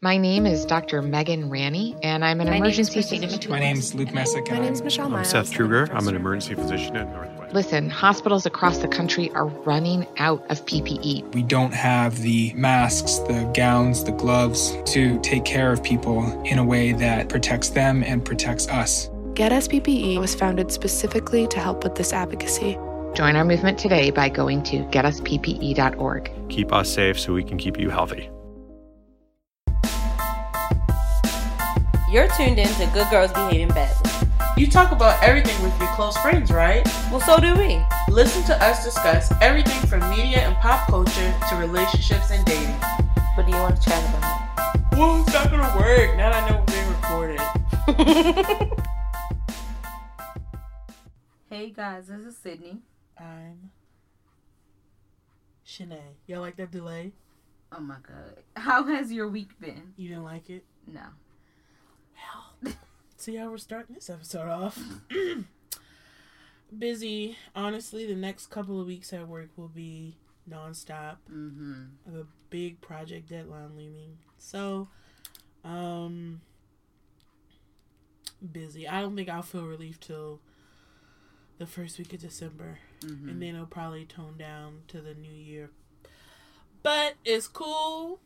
My name is Dr. Megan Ranney, and I'm an My emergency physician. My name's Luke Messac. My name's Michelle I'm Miles. Seth Trueger. I'm an emergency physician at Northwest. Listen, hospitals across the country are running out of. PPE. We don't have the masks, the gowns, the gloves to take care of people in a way that protects them and protects us. GetUsPPE was founded specifically to help with this advocacy. Join our movement today by going to getusppe.org. Keep us safe so we can keep you healthy. You're tuned in to Good Girls Behaving Badly. You talk about everything with your close friends, right? Well, so do we. Listen to us discuss everything from media and pop culture to relationships and dating. What do you want to chat about? Whoa, it's not gonna work. Now that I know we're being recorded. hey guys, this is Sydney. I'm Shanae. Y'all like that delay? Oh my god. How has your week been? You didn't like it? No. See how we're starting this episode off. Busy. Honestly, the next couple of weeks at work will be nonstop. Mm-hmm. I have a big project deadline looming. So, um, busy. I don't think I'll feel relief till the first week of December. Mm-hmm. And then it'll probably tone down to the new year. But it's cool.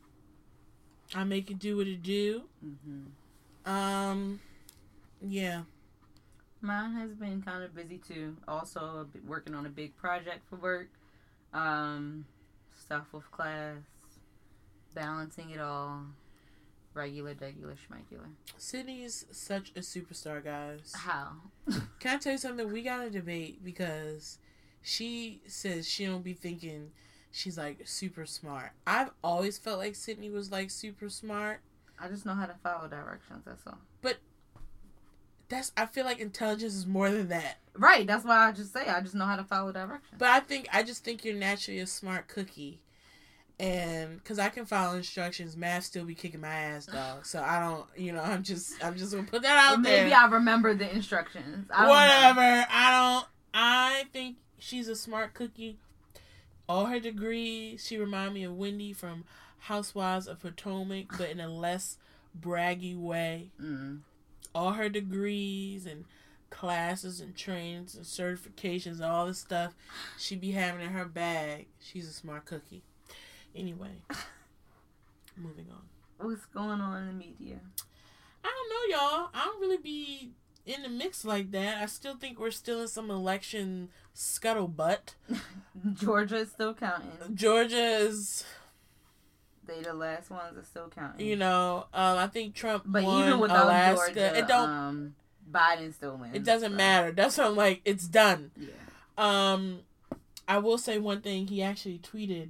I make it do what it do. Mm-hmm. Um, yeah. Mine has been kind of busy too. Also, working on a big project for work. Um, stuff with class, balancing it all. Regular, regular, schmegular. Sydney's such a superstar, guys. How? Can I tell you something? We got to debate because she says she don't be thinking she's like super smart. I've always felt like Sydney was like super smart. I just know how to follow directions. That's all. That's I feel like intelligence is more than that. Right. That's why I just say I just know how to follow directions. But I think I just think you're naturally a smart cookie. And because I can follow instructions, math still be kicking my ass, dog. So I don't, you know, I'm just, I'm just gonna put that out maybe there. I remember the instructions. I know. Whatever. I don't. I think she's a smart cookie. All her degrees, she remind me of Wendy from Housewives of Potomac, but in a less braggy way. Mm. All her degrees and classes and trainings and certifications, and all this stuff she'd be having in her bag. She's a smart cookie. Anyway, moving on. What's going on in the media? I don't know, y'all. I don't really be in the mix like that. I still think we're still in some election scuttlebutt. Georgia is still counting. Georgia is, They the last ones are still counting. you know, um, I think Trump but won even without Alaska. Georgia, it don't. um, Biden still wins. it doesn't so, matter. That's what I'm like. It's done. Yeah. Um, I will say one thing. He actually tweeted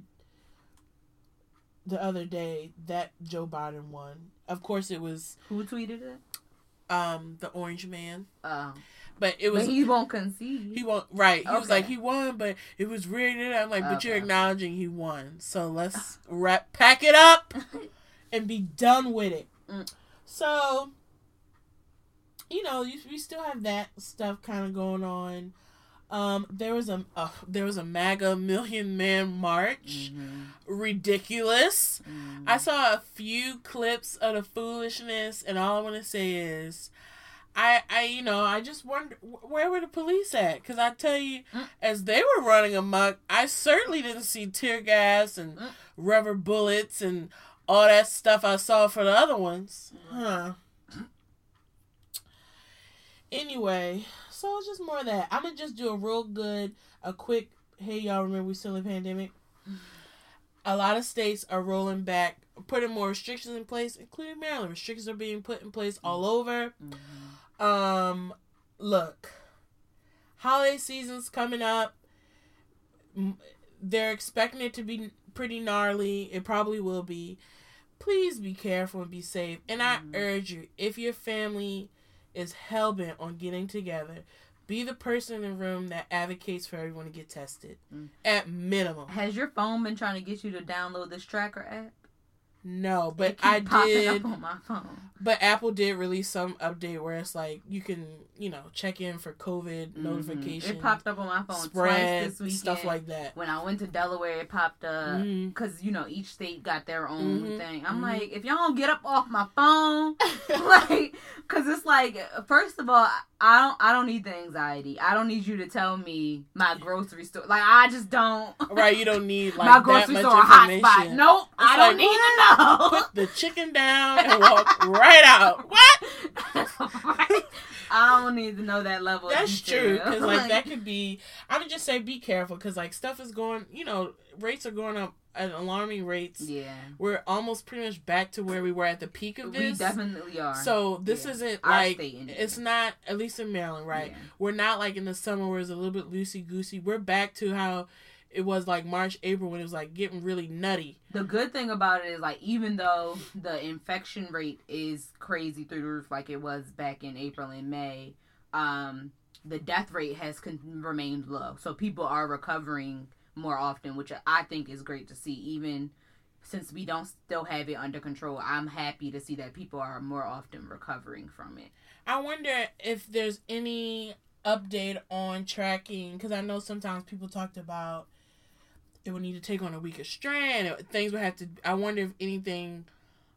the other day that Joe Biden won. Of course, it was Who tweeted it? um the Orange Man, Um, but it was but he won't concede. He won right. He was like he won, but it was rigged. I'm like, but you're acknowledging he won. So let's wrap, pack it up, and be done with it. Mm. So, you know, you, we still have that stuff kind of going on. Um, there was a uh, there was a MAGA Million Man March. Mhm. Ridiculous. Mhm. I saw a few clips of the foolishness, and all I want to say is, I, I, you know, I just wonder where were the police at? Because I tell you, Mm. as they were running amok, I certainly didn't see tear gas and Mm. rubber bullets and all that stuff I saw for the other ones. Huh. Anyway, so it's just more of that. I'm gonna just do a real good, a quick. Hey, y'all, remember we still in a pandemic? a lot of states are rolling back, putting more restrictions in place, including Maryland. Restrictions are being put in place all over. Mhm. Um, look, holiday season's coming up. They're expecting it to be pretty gnarly. It probably will be. Please be careful and be safe. And I Mhm. urge you, if your family is hell bent on getting together, be the person in the room that advocates for everyone to get tested. Mm. At minimum. Has your phone been trying to get you to download this tracker app? No, but I did. up on my phone. But Apple did release some update where it's like you can, you know, check in for COVID Mhm. notifications. It popped up on my phone spread twice this weekend. stuff like that. when I went to Delaware, it popped up because you know each state got their own Mhm. thing. I'm Mhm. like, if y'all don't get up off my phone, like, because it's like, first of all, I don't, I don't need the anxiety. I don't need you to tell me my grocery store. Like, I just don't. right, you don't need like my grocery store information. hotspot. Nope, I don't like, need to know. Put the chicken down and walk right out. What? Right? I don't need to know that level. That's true because like that could be. I would just say be careful because like stuff is going. You know, rates are going up at alarming rates. Yeah, We're almost pretty much back to where we were at the peak of this. we definitely are. So this Yeah. isn't like it's not at least in Maryland, right? Yeah. We're not like in the summer where it's a little bit loosey goosey. We're back to how it was like March, April when it was like getting really nutty. The good thing about it is like even though the infection rate is crazy through the roof like it was back in April and May, um, the death rate has con- remained low. So people are recovering more often, which I think is great to see. Even since we don't still have it under control, I'm happy to see that people are more often recovering from it. I wonder if there's any update on tracking because I know sometimes people talked about it would need to take on a weaker strand. or Things would have to. I wonder if anything,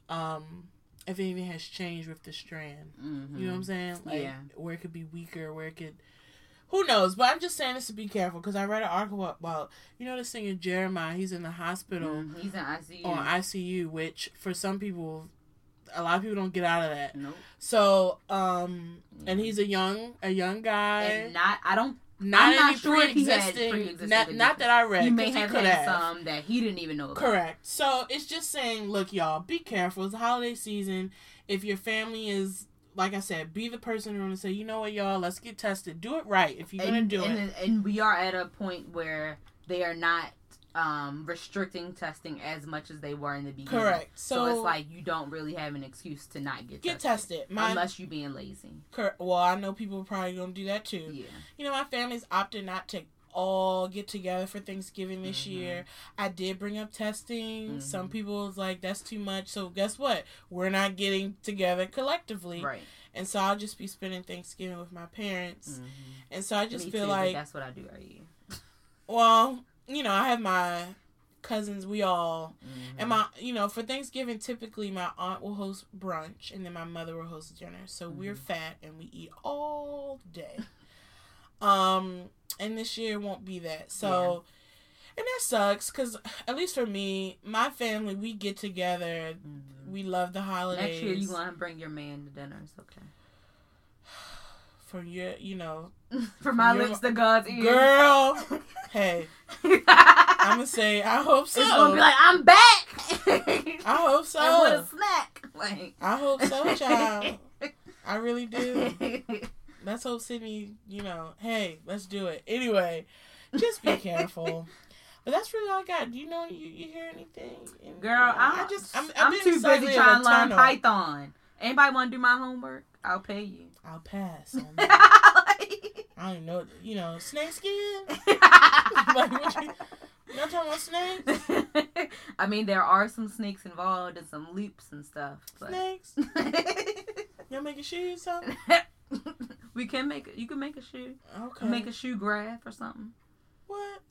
um, if anything has changed with the strand. Mm-hmm. You know what I'm saying? Like Yeah. where it could be weaker, where it could. Who knows? But I'm just saying this to be careful because I read an article about you know the singer Jeremiah. He's in the hospital Mhm. He's in ICU. on ICU, which for some people, a lot of people don't get out of that. nope. So, um, and he's a young a young guy, And not, I don't. Not not any sure if he had pre-existing. not, not that I read. He may have could had some that he didn't even know about. Correct. So it's just saying, look, y'all, be careful. It's the holiday season. If your family is, like I said, be the person who's going to say, you know what, y'all, let's get tested. Do it right if you're going to do and, it. and we are at a point where they are not um, restricting testing as much as they were in the beginning. Correct. So, So, it's like you don't really have an excuse to not get get tested, tested. My, unless you're being lazy. cor- well, I know people are probably going to do that too. Yeah. You know, my family's opted not to all get together for Thanksgiving this Mhm. year. I did bring up testing. Mhm. Some people was like, that's too much. So guess what? We're not getting together collectively. Right. And so I'll just be spending Thanksgiving with my parents. Mhm. And so I just Me feel too, like, that's what I do every year. well, you know, I have my cousins, we all, Mhm. and my, you know, for Thanksgiving, typically my aunt will host brunch and then my mother will host dinner. So we're Mhm. fat and we eat all day. um, and this year won't be that. So, and that sucks because at least for me, my family, we get together. Mhm. We love the holidays. Next year you want to bring your man to dinner. It's okay. For your, you know, from my You're- lips to God's ears. girl. hey, I'm I'm gonna say I hope so. It's gonna be like I'm back. I hope so. And with a snack. Like. I hope so, child. I really do. Let's hope Sydney, you know, hey, let's do it. Anyway, just be careful. But that's really all I got. Do you know you, you hear anything? Girl, I'm, I just I'm, I'm, I'm too busy trying to learn. Python. Anybody want to do my homework? I'll pay you. I'll pass. On that. I don't know. You know, snake skin. like what you? Not talking about snakes? I mean, there are some snakes involved and some loops and stuff, but Snakes. Y'all making shoes? Something? we can make it. You can make a shoe. Okay. Make a shoe graph or something. what?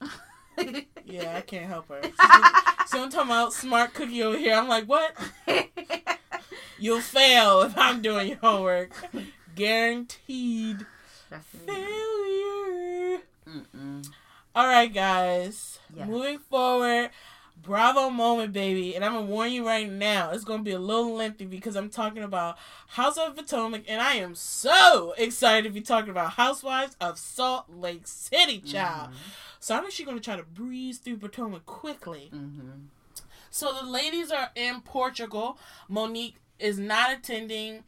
Yeah, I can't help her. So I'm talking about smart cookie over here. I'm like, what? You'll fail if I'm doing your homework. Guaranteed failure. Mm-mm. All right, guys. Yes. Moving forward, Bravo moment, baby. And I'm gonna warn you right now, it's gonna be a little lengthy because I'm talking about House of Potomac, and I am so excited to be talking about Housewives of Salt Lake City, child. So I'm actually gonna try to breeze through Potomac quickly. Mm-hmm. So the ladies are in Portugal. Monique is not attending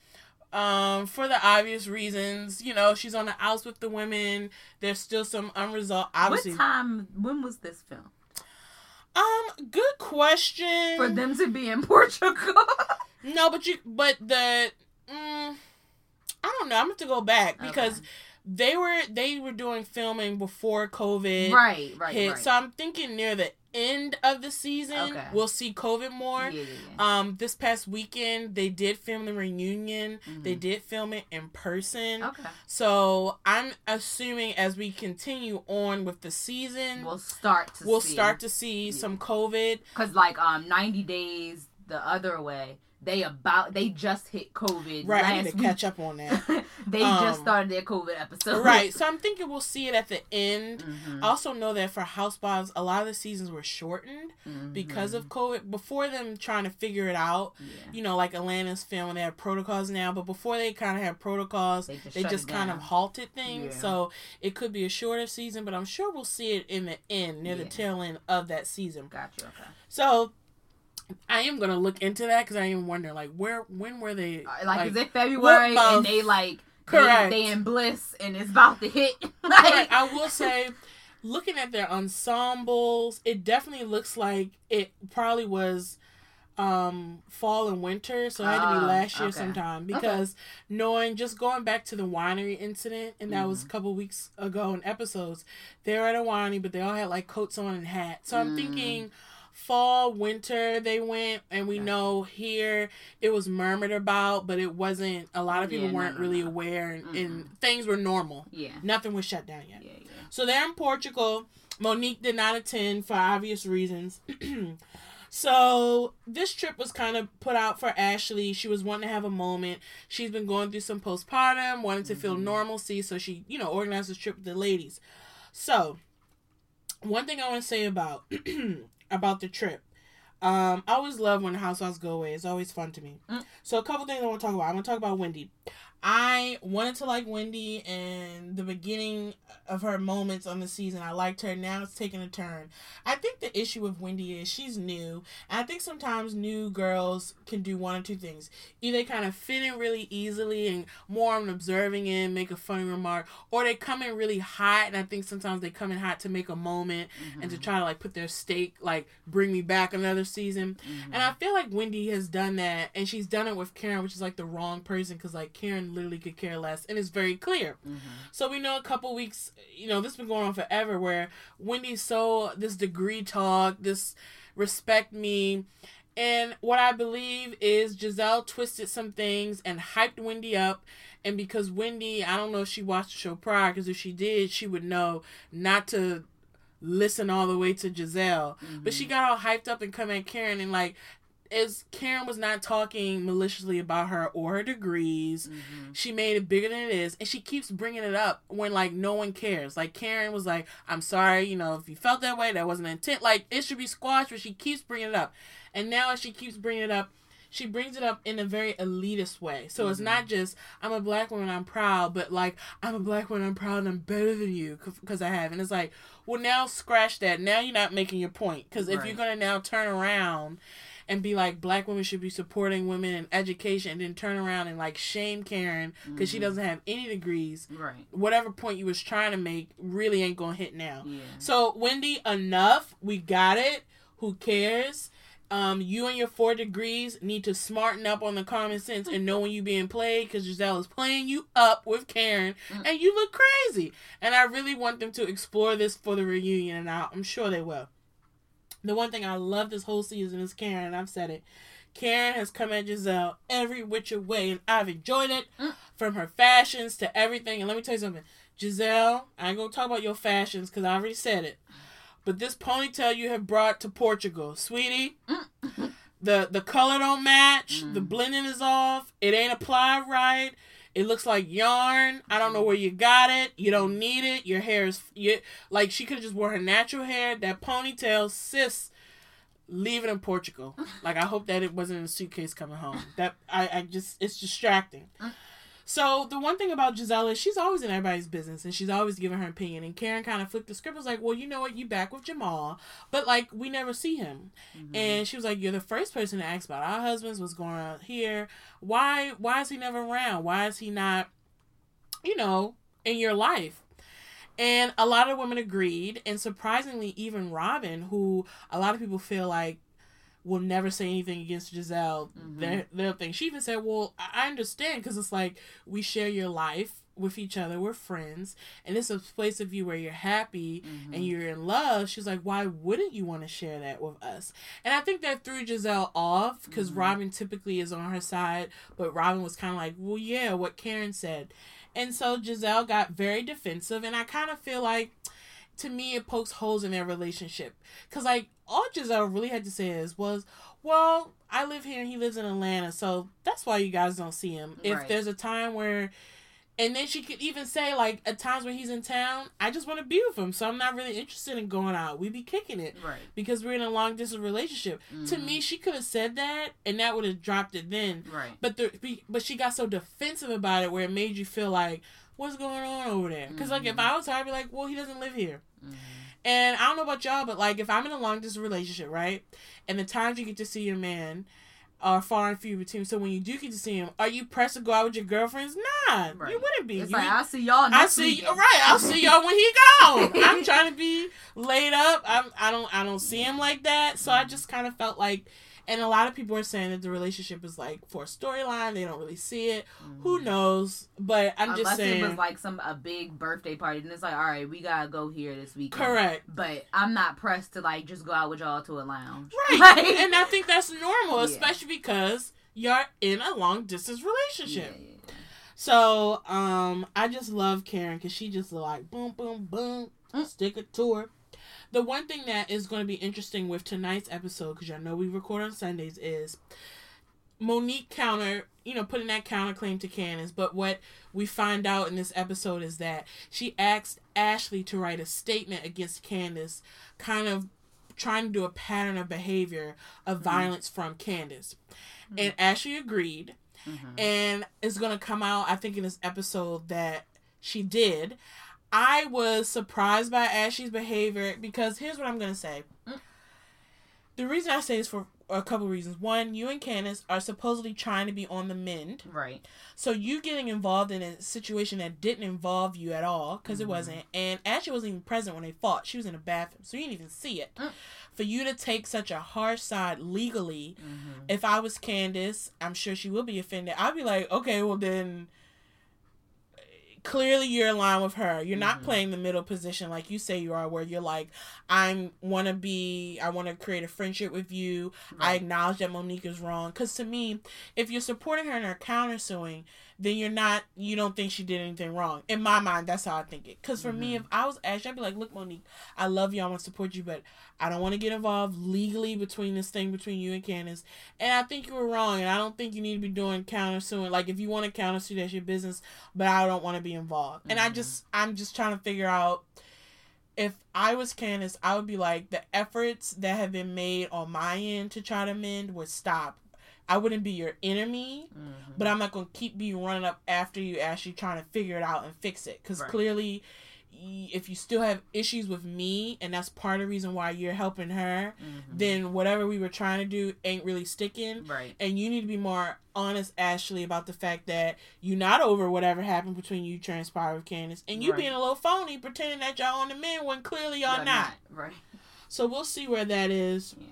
um, for the obvious reasons. You know, she's on the outs with the women. There's still some unresolved. Obviously, What time? When was this film? um, good question. For them to be in Portugal. no, but you, but the, mm, I don't know. I'm have to go back because they were they were doing filming before COVID Right, right, hit. right. So I'm thinking near the end of the season Okay. we'll see COVID more. yeah, yeah, yeah. Um, this past weekend they did film the reunion. They Mhm. did film it in person. okay. So I'm assuming as we continue on with the season, We'll start to we'll see. start to see some COVID. Cause like um, ninety days the other way. They about they just hit COVID Right, I need to week. catch up on that. they just Um, started their COVID episode. right, so I'm thinking we'll see it at the end. Mhm, I also know that for Housewives, a lot of the seasons were shortened because of COVID. Before them trying to figure it out. Yeah. you know, like Atlanta's film, they have protocols now, but before they kind of had protocols, They just they just kind of halted things. Yeah. So it could be a shorter season, but I'm sure we'll see it in the end, near the Yeah. tail end of that season. Gotcha. Okay. So I am gonna look into that because I am wondering, like, where, when were they? Uh, Like, is it February and they like Correct. They, they in bliss and it's about to hit. Like, I will say, looking at their ensembles, it definitely looks like it probably was um fall and winter so it had to be Ah, last year okay. sometime because knowing just going back to the winery incident and that Mm-hmm. was a couple weeks ago in episodes they were at a winery but they all had like coats on and hats so i'm Mm. thinking fall winter they went and we know here it was murmured about but it wasn't a lot of people Yeah, weren't no, really no. aware and, and Mm-mm. things were normal yeah. nothing was shut down yet Yeah. Yeah. so they're in Portugal. Monique did not attend for obvious reasons. so this trip was kind of put out for Ashley. She was wanting to have a moment. She's been going through some postpartum, wanting to feel Mhm. normalcy. So she, you know, organized this trip with the ladies. So one thing I want to say about about the trip. Um, I always love when the housewives go away. It's always fun to me. Mm. So a couple things I want to talk about. I want to talk about Wendy. I wanted to like Wendy in the beginning of her moments on the season. I liked her. Now it's taking a turn. I think the issue with Wendy is she's new. And I think sometimes new girls can do one or two things. Either they kind of fit in really easily and more on observing and make a funny remark, or they come in really hot. And I think sometimes they come in hot to make a moment and to try to like put their stake, like bring me back another season. Mm-hmm. And I feel like Wendy has done that, and she's done it with Karen, which is like the wrong person because like Karen literally could care less, and it's very clear. Mm-hmm. So we know a couple weeks, you know, this has been going on forever, where Wendy's so this degree talk, this respect me. And what I believe is Gizelle twisted some things and hyped Wendy up. And because Wendy, I don't know if she watched the show prior, because if she did, she would know not to listen all the way to Gizelle. But she got all hyped up and come at Karen and like as Karen was not talking maliciously about her or her degrees, Mm-hmm. she made it bigger than it is, and she keeps bringing it up when like no one cares. Like Karen was like, "I'm sorry, you know, if you felt that way, that wasn't intent." Like it should be squashed, but she keeps bringing it up, and now as she keeps bringing it up, she brings it up in a very elitist way. So it's not just I'm a black woman, I'm proud, but like I'm a black woman, I'm proud, and I'm better than you because I have. And it's like, well, now scratch that. Now you're not making your point because if Right. you're gonna now turn around and be like black women should be supporting women in education and then turn around and like shame Karen because she doesn't have any degrees. Right. Whatever point you was trying to make really ain't gonna hit now. Yeah. So Wendy, enough. We got it. Who cares? Um, you and your four degrees need to smarten up on the common sense and know when you being played because Gizelle is playing you up with Karen and you look crazy. And I really want them to explore this for the reunion, and I, I'm sure they will. The one thing I love this whole season is Karen, and I've said it. Karen has come at Gizelle every which way, and I've enjoyed it Mm. from her fashions to everything. And let me tell you something, Gizelle, I ain't gonna talk about your fashions because I already said it. But this ponytail you have brought to Portugal, sweetie, the the color don't match, the blending is off, it ain't applied right. It looks like yarn. I don't know where you got it. You don't need it. Your hair is you, like she could have just wore her natural hair. That ponytail, sis, leave it in Portugal. Like I hope that it wasn't in a suitcase coming home. That I, I just it's distracting. Uh. So the one thing about Gizelle is she's always in everybody's business and she's always giving her opinion. And Karen kind of flipped the script. Was like, well, you know what? You back with Jamal, but like we never see him. Mm-hmm. And she was like, you're the first person to ask about our husbands. What's going on here? Why? Why is he never around? Why is he not? You know, in your life. And a lot of women agreed, and surprisingly, even Robin, who a lot of people feel like will never say anything against Gizelle. Mhm. Their their thing. She even said, "Well, I understand because it's like we share your life with each other. We're friends, and it's a place of you where you're happy Mhm. and you're in love." She's like, "Why wouldn't you want to share that with us?" And I think that threw Gizelle off because Mhm. Robin typically is on her side, but Robin was kind of like, "Well, yeah, what Karen said," and so Gizelle got very defensive, and I kind of feel like to me it pokes holes in their relationship because like all gizelle really had to say is was well i live here and he lives in atlanta so that's why you guys don't see him if Right. there's a time where and then she could even say like at times when he's in town i just want to be with him so i'm not really interested in going out we be kicking it Right. because we're in a long distance relationship to Mhm. me she could have said that and that would have dropped it then Right. but the but she got so defensive about it where it made you feel like what's going on over there because like if Mhm. i was her i'd be like well he doesn't live here Mhm. and I don't know about y'all, but like if I'm in a long distance relationship, right, and the times you get to see your man are far and few between. So when you do get to see him, are you pressed to go out with your girlfriends? Nah, Right. you wouldn't be. It's You- like I'll see y'all I see weekend. right. I'll see y'all when he gone. I'm trying to be laid up. I'm. I don't. I don't see him like that. So I just kind of felt like, and a lot of people are saying that the relationship is like for storyline. They don't really see it. Who knows? But I'm Unless just saying. it was like some a big birthday party, and it's like, all right, we gotta go here this weekend. correct. But I'm not pressed to like just go out with y'all to a lounge. Right. Like- and I think that's normal, Yeah. especially because you're in a long distance relationship. yeah, yeah. So, um, I just love Karen because she just like boom, boom, boom, Mm. stick it to her. The one thing that is going to be interesting with tonight's episode, because y'all know we record on Sundays, is Monique counter, you know, putting that counterclaim to Candace. But what we find out in this episode is that she asked Ashley to write a statement against Candace, kind of trying to do a pattern of behavior of violence from Candace. And Ashley agreed. Mhm. And it's going to come out, I think, in this episode that she did. I was surprised by Ashley's behavior because here's what I'm going to say. Mm. The reason I say this for a couple reasons. One, you and Candace are supposedly trying to be on the mend. Right. So you getting involved in a situation that didn't involve you at all, because Mhm. it wasn't, and Ashley wasn't even present when they fought. She was in the bathroom, so you didn't even see it. Mm. For you to take such a harsh side legally, Mhm. if I was Candace, I'm sure she will be offended. I'd be like, okay, well then, clearly you're in line with her. You're not Mhm. playing the middle position like you say you are, where you're like, I'm want to be, I want to create a friendship with you. I acknowledge that Monique is wrong. Because to me, if you're supporting her in her countersuing, then you're not, you don't think she did anything wrong. In my mind, that's how I think it. Because for me, Mhm. if I was Ashley, I'd be like, look, Monique, I love you. I want to support you, but I don't want to get involved legally between this thing between you and Candace. And I think you were wrong. And I don't think you need to be doing countersuing. Like, if you want to countersue, that's your business. But I don't want to be involved. And I Mhm. just, I'm just trying to figure out if I was Candace, I would be like, the efforts that have been made on my end to try to mend would stop. I wouldn't be your enemy, Mhm. but I'm not going to keep be running up after you actually trying to figure it out and fix it. Because Right. clearly, y- if you still have issues with me, and that's part of the reason why you're helping her, Mhm. then whatever we were trying to do ain't really sticking. Right. And you need to be more honest, Ashley, about the fact that you're not over whatever happened between you transpired with Candace, and you Right. being a little phony, pretending that y'all on the men when clearly y'all You're not. Right. So we'll see where that is. Yeah.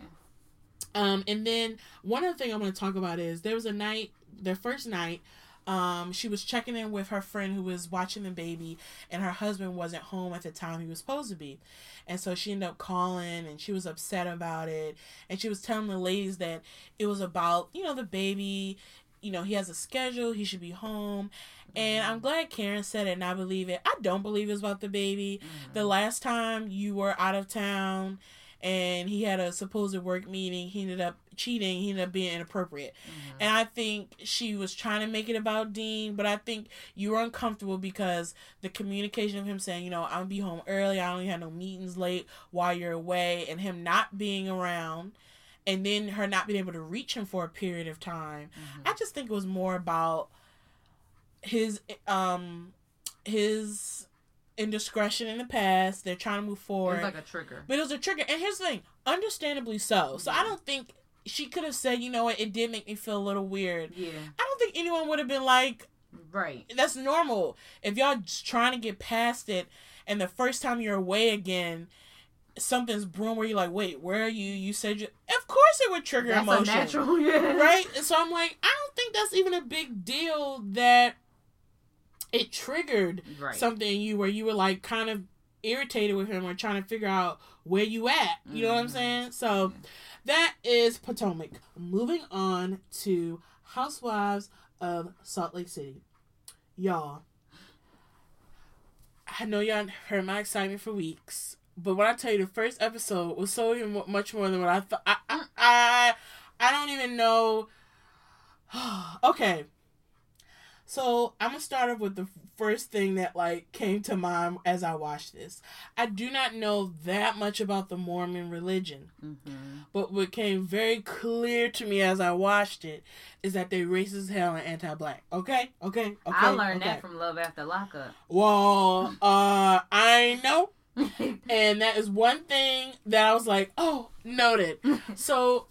Um, and then one other thing I'm going to talk about is there was a night, their first night, um, she was checking in with her friend who was watching the baby, and her husband wasn't home at the time he was supposed to be. And so she ended up calling and she was upset about it. And she was telling the ladies that it was about, you know, the baby. You know, he has a schedule, he should be home. And I'm glad Karen said it and I believe it. I don't believe it's about the baby. Mhm. The last time you were out of town and he had a supposed work meeting, he ended up cheating, he ended up being inappropriate. Mhm. And I think she was trying to make it about Dean, but I think you were uncomfortable because the communication of him saying, you know, I'm gonna be home early, I only had no meetings late while you're away, and him not being around, and then her not being able to reach him for a period of time. Mhm. I just think it was more about his um his indiscretion in the past. They're trying to move It forward. was like a trigger. But it was a trigger. And here's the thing, understandably so. So I don't think she could have said, you know what, it did make me feel a little weird. Yeah. I don't think anyone would have been like, Right. that's normal. If y'all trying to get past it and the first time you're away again, something's brewing where you're like, wait, where are you? You said you. Of course, it would trigger That's emotion, unnatural, yeah. right? And so I'm like, I don't think that's even a big deal that it triggered Right. something in you where you were like kind of irritated with him or trying to figure out where you at. You know what I'm Mhm. saying? So that is Potomac. Moving on to Housewives of Salt Lake City. Y'all, I know y'all heard my excitement for weeks, but when I tell you the first episode was so even much more than what I thought, I, I, I, I don't even know. okay, so I'm gonna start off with the first thing that like came to mind as I watched this. I do not know that much about the Mormon religion, Mm-hmm. but what came very clear to me as I watched it is that they racist hell and anti-black. Okay, okay, okay. I learned okay. that from Love After Lockup. Well, uh, I know, and that is one thing that I was like, oh, noted. So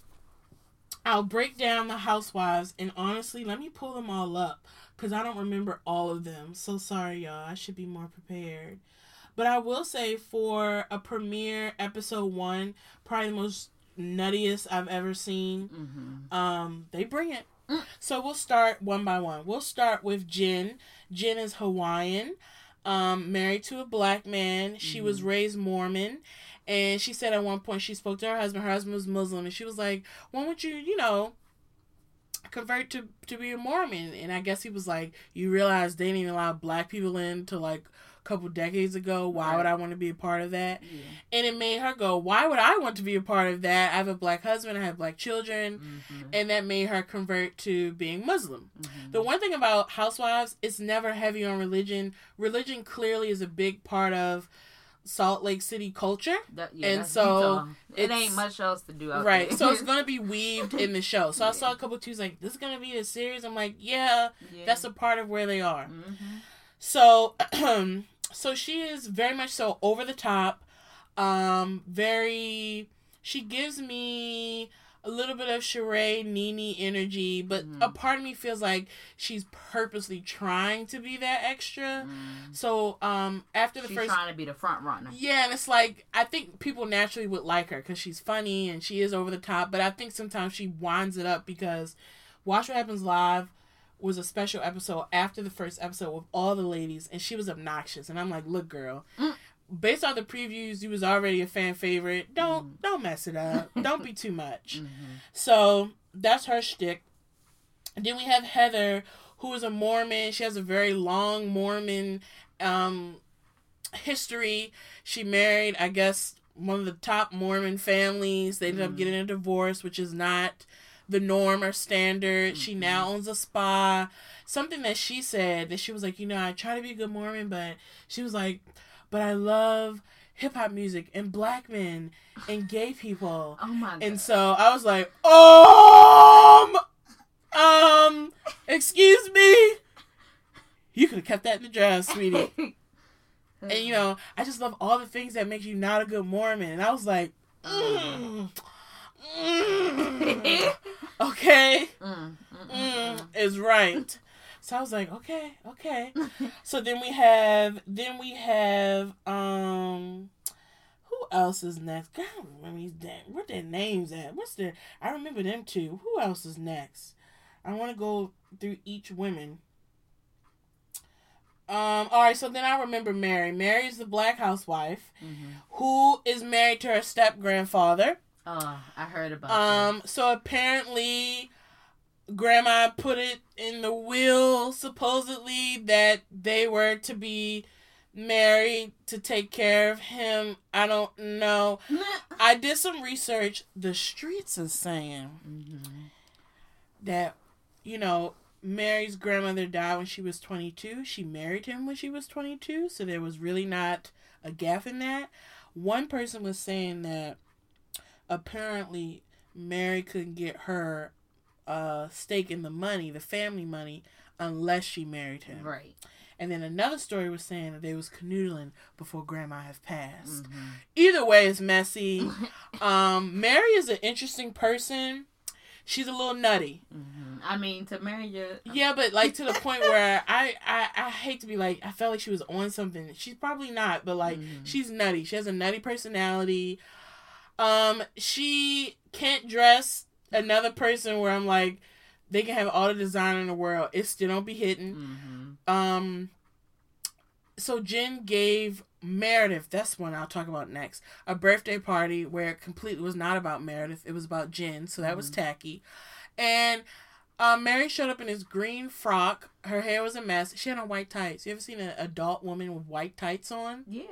I'll break down the housewives, and honestly, let me pull them all up because I don't remember all of them. So sorry, y'all. I should be more prepared. But I will say for a premiere episode one, probably the most nuttiest I've ever seen. mm-hmm. Um, they bring it. Mm. So we'll start one by one. We'll start with Jen. Jen is Hawaiian, um, married to a black man. She was Mm-hmm. raised Mormon, and she said at one point she spoke to her husband. Her husband was Muslim, and she was like, "Why would you, you know?" Convert to to be a mormon and i guess he was like you realize they didn't even allow black people in to like a couple decades ago why would i want to be a part of that Yeah. and it made her go why would i want to be a part of that i have a black husband i have black children Mm-hmm. and that made her convert to being Muslim. Mm-hmm. The one thing about housewives, it's never heavy on religion. Religion clearly is a big part of Salt Lake City culture. That, yeah, And so, it ain't much else to do out right. So it's gonna be weaved in the show. So I saw a couple twos like, this is gonna be a series. I'm like, yeah, yeah. that's a part of where they are. Mhm. So so she is very much so over the top. Um, very she gives me a little bit of Sheree Nene energy, but Mhm. a part of me feels like she's purposely trying to be that extra. Mm. So um after the She's first trying to be the front runner. yeah, and it's like I think people naturally would like her because she's funny and she is over the top. But I think sometimes she winds it up because Watch What Happens Live was a special episode after the first episode with all the ladies, and she was obnoxious. And I'm like, look, girl, Mm. Based on the previews, you was already a fan favorite. Don't Mm. don't mess it up. don't be too much. Mhm. So that's her shtick. And then we have Heather, who is a Mormon. She has a very long Mormon um, history. She married, I guess, one of the top Mormon families. They ended up Mhm. getting a divorce, which is not the norm or standard. She Mhm. now owns a spa. Something that she said that she was like, you know, I try to be a good Mormon, but she was like, but I love hip hop music and black men and gay people. Oh my god. And so I was like, um, um, excuse me. You could have kept that in the draft, sweetie. and you know, I just love all the things that make you not a good Mormon. And I was like, mm, mm, okay, Mm, mm, mm, mm, is right. So I was like, okay, okay. So then we have, then we have, um, who else is next? God, I don't remember these damn. Where their names at? What's their? I remember them two. Who else is next? I want to go through each woman. Um. All right. So then I remember Mary. Mary is the black housewife mhm. who is married to her step grandfather. Oh, I heard about Um. So apparently, Grandma put it in the will, supposedly that they were to be married to take care of him. I don't know. I did some research. The streets are saying Mhm. that, you know, Mary's grandmother died when she was 22. She married him when she was 22, so there was really not a gap in that. One person was saying that apparently Mary couldn't get her uh, stake in the money, the family money, unless she married him. Right. And then another story was saying that they was canoodling before grandma had passed. Mhm. Either way, it's messy. um, Mary is an interesting person. she's a little nutty. Mhm. I mean, to marry you. Yeah, but like to the point where I, I I hate to be like I felt like she was on something. She's probably not, but like Mhm. she's nutty. She has a nutty personality. Um, she can't dress another person where I'm like, they can have all the design in the world. It still don't be hitting. Mhm. Um, so Jen gave Meredith, that's one I'll talk about next, a birthday party where it completely was not about Meredith. It was about Jen, so that was tacky. And uh, Mary showed up in this green frock. Her hair was a mess. She had on white tights. You ever seen an adult woman with white tights on? yeah.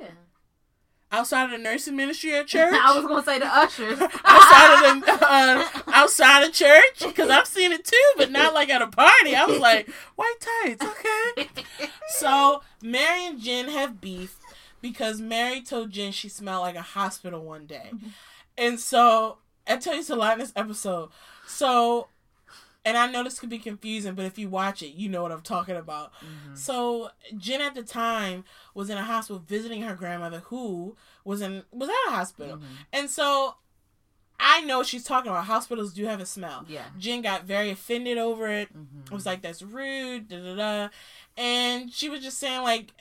Outside of the nursing ministry at church? I was gonna say the ushers. outside of the uh, outside of church because I've seen it too, but not like at a party. I was like, white tights, okay. So Mary and Jen have beef because Mary told Jen she smelled like a hospital one day, and so I tell you lot in this episode. So, and I know this could be confusing, but if you watch it, you know what I'm talking about. Mhm. So Jen at the time was in a hospital visiting her grandmother, who was in was at a hospital, Mhm. and so I know what she's talking about. Hospitals do have a smell. Yeah. Jen got very offended over it. It was like that's rude, da da da, and she was just saying like.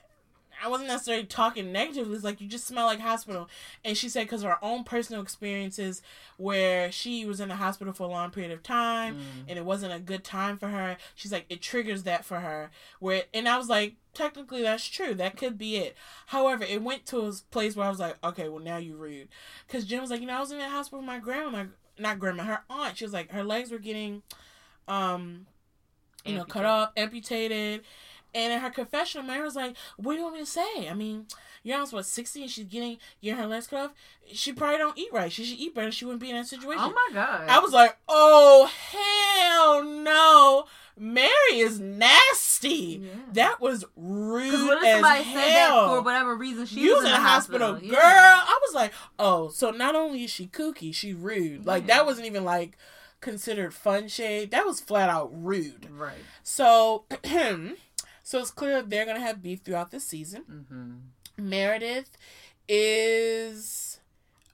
I wasn't necessarily talking negatively. It's like you just smell like hospital, and she said because of her own personal experiences, where she was in the hospital for a long period of time, Mm. and it wasn't a good time for her. She's like, it triggers that for her. Where and I was like, technically that's true. That could be it. However, it went to a place where I was like, okay, well now you rude, because Jen was like, you know, I was in the hospital with my grandma, my not grandma, her aunt. She was like, her legs were getting, um, you know, cut off, amputated. And in her confessional, Mary was like, "What do you want me to say? I mean, your aunt's what sixty, and she's getting getting her legs cut off. She probably don't eat right. She should eat better. She wouldn't be in that situation." Oh my god. I was like, oh hell no. Mary is nasty. Yeah. That was rude what if as somebody said that hell. for whatever reason she was was in a hospital, Yeah. girl. I was like, oh, so not only is she kooky, she rude. Like Yeah. that wasn't even like considered fun shade. That was flat out rude. Right. So, so it's clear they're gonna have beef throughout the season. Mm-hmm. Meredith is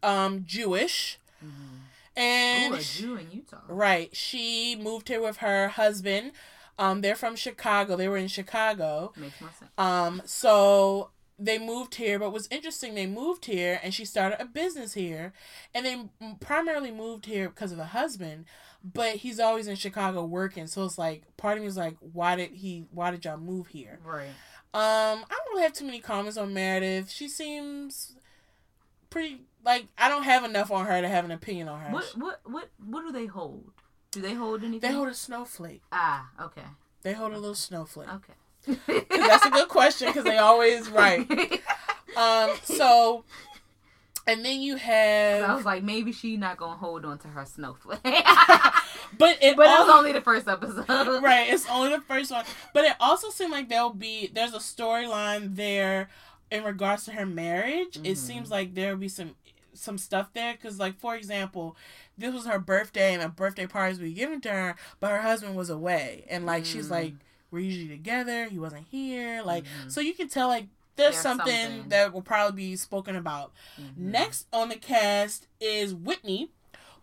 um Jewish, Mm-hmm. and Ooh, a Jew in Utah. Right. She moved here with her husband. Um, they're from Chicago. They were in Chicago. Makes more sense. Um, so they moved here, but what's interesting, they moved here and she started a business here. And they primarily moved here because of the husband, but he's always in Chicago working. So it's like part of me is like, why did he why did y'all move here? Right. Um, I don't really have too many comments on Meredith. She seems pretty like I don't have enough on her to have an opinion on her. What what what what do they hold? Do they hold anything? They hold a snowflake. Ah, okay. They hold a little snowflake. Okay. That's a good question because they always right. Um. So, and then you have. I was like, maybe she not gonna hold on to her snowflake. but it but it was only the first episode. right. It's only the first one, but it also seemed like there'll be there's a storyline there in regards to her marriage. It Mhm. seems like there'll be some some stuff there because, like, for example. This was her birthday, and a birthday party was being given to her, but her husband was away, and like she's Mm. like, "We're usually together. He wasn't here." Like, Mhm. so you can tell like there's, There's something, something. that will probably be spoken about. Mhm. Next on the cast is Whitney,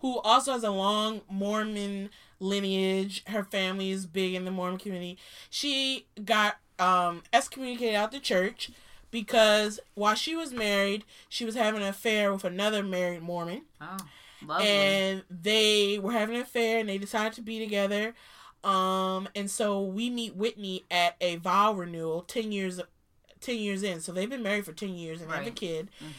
who also has a long Mormon lineage. Her family is big in the Mormon community. She got um excommunicated out the church because while she was married, she was having an affair with another married Mormon. Oh, lovely. And they were having an affair and they decided to be together. Um and so we meet Whitney at a vow renewal 10 years 10 years in. So they've been married for 10 years and they have a Right. kid Mhm.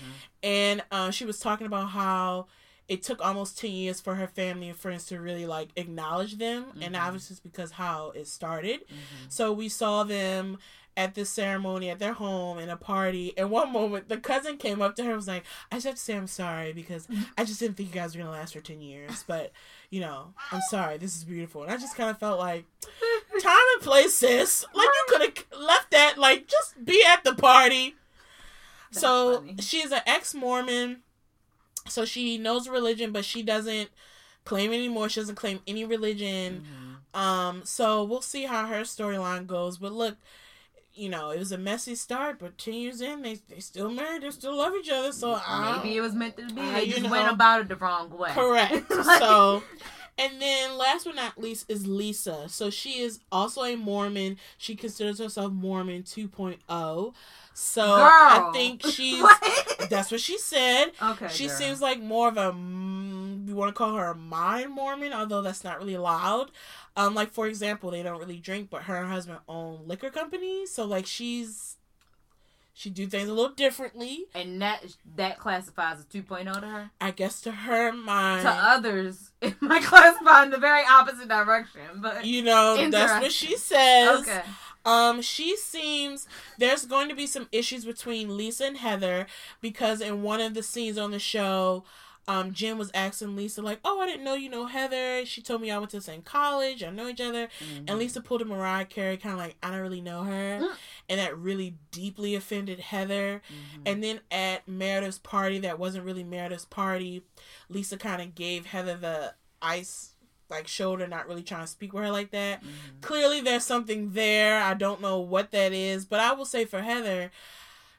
and uh, she was talking about how it took almost 10 years for her family and friends to really like acknowledge them and Mhm. obviously it's because how it started Mhm. so we saw them at this ceremony at their home in a party and one moment the cousin came up to her and was like i just have to say i'm sorry because i just didn't think you guys were gonna last for 10 years but you know i'm sorry this is beautiful and i just kind of felt like time and place sis like you could have left that like just be at the party That's so funny. she's an ex-Mormon, so she knows religion, but she doesn't claim anymore. She doesn't claim any religion. Mhm. Um, so we'll see how her storyline goes. But look, you know, it was a messy start, but ten years in, they they still married. They still love each other. So I Maybe it was meant to be. They just know, went about it the wrong way. correct. Like- so, And then last but not least is Lisa. So she is also a Mormon. She considers herself Mormon 2.0. So I think she's What? that's what she said. Okay. She girl. seems like more of a you want to call her a mind Mormon, although that's not really allowed. Um, like for example, they don't really drink, but her and her husband own liquor companies, so like she's she do things a little differently. and that that classifies as 2.0 to her. I guess to her mind, To others, it might classify in the very opposite direction. But you know, that's what she says. okay. Um, she seems there's going to be some issues between Lisa and Heather because in one of the scenes on the show, um, Jim was asking Lisa like, "Oh, I didn't know you know Heather." She told me I went to the same college. I know each other. And Lisa pulled a Mariah Carey, kind of like, "I don't really know her," Mm. and that really deeply offended Heather. Mhm. And then at Meredith's party, that wasn't really Meredith's party, Lisa kind of gave Heather the ice like shoulder, not really trying to speak with her like that Mhm. clearly there's something there. I don't know what that is, but I will say for Heather,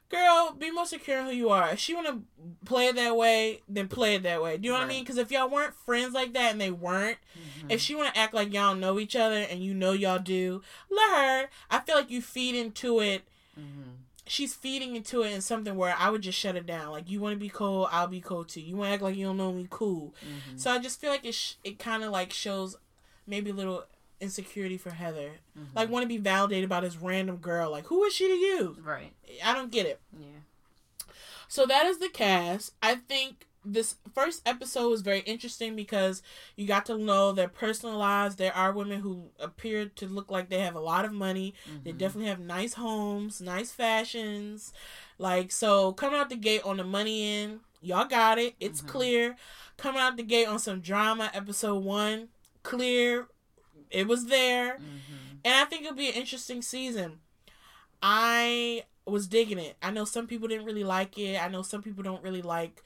girl, be more secure in who you are. If she want to play it that way, then play it that way. Do you know what I mean? Because if y'all weren't friends like that and they weren't, Mhm. if she want to act like y'all know each other and you know y'all do, let her. I feel like you feed into it. Mhm. She's feeding into it in something where I would just shut it down. Like you want to be cool, I'll be cool too. You want to act like you don't know me, cool. Mhm. So I just feel like it sh- it kind of like shows maybe a little insecurity for Heather. Mhm. Like want to be validated by this random girl. Like who is she to you? right. I don't get it. Yeah. So that is the cast. I think this first episode was very interesting because you got to know their personal lives. There are women who appear to look like they have a lot of money. They Mhm. definitely have nice homes, nice fashions. Like so coming out the gate on the money end, y'all got it. It's Mhm. clear. Coming out the gate on some drama, episode one, clear. It was there. Mhm. And I think it'll be an interesting season. I was digging it. I know some people didn't really like it. I know some people don't really like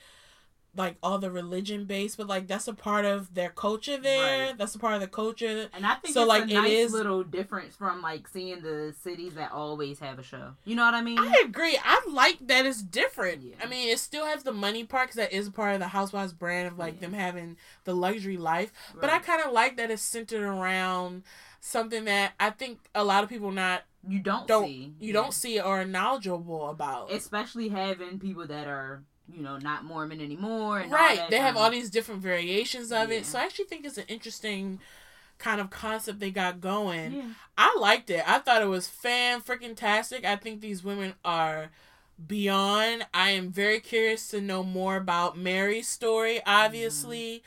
like all the religion based, but like that's a part of their culture there. Right. That's a part of the culture. And I think So, like, a it nice is- little difference from like seeing the cities that always have a show. You know what I mean? I agree. I like that it's different. Yeah. I mean, it still has the money part because that is part of the Housewives brand of like Yeah. them having the luxury life. But I kind of like that it's centered around something that I think a lot of people not you don't, don't see. you Yeah. don't see or are knowledgeable about. especially having people that are you know not Mormon anymore. Right they have all these different variations of Yeah. it so i actually think it's an interesting kind of concept they got going Yeah. i liked it i thought it was fan freaking tastic i think these women are beyond i am very curious to know more about mary's story obviously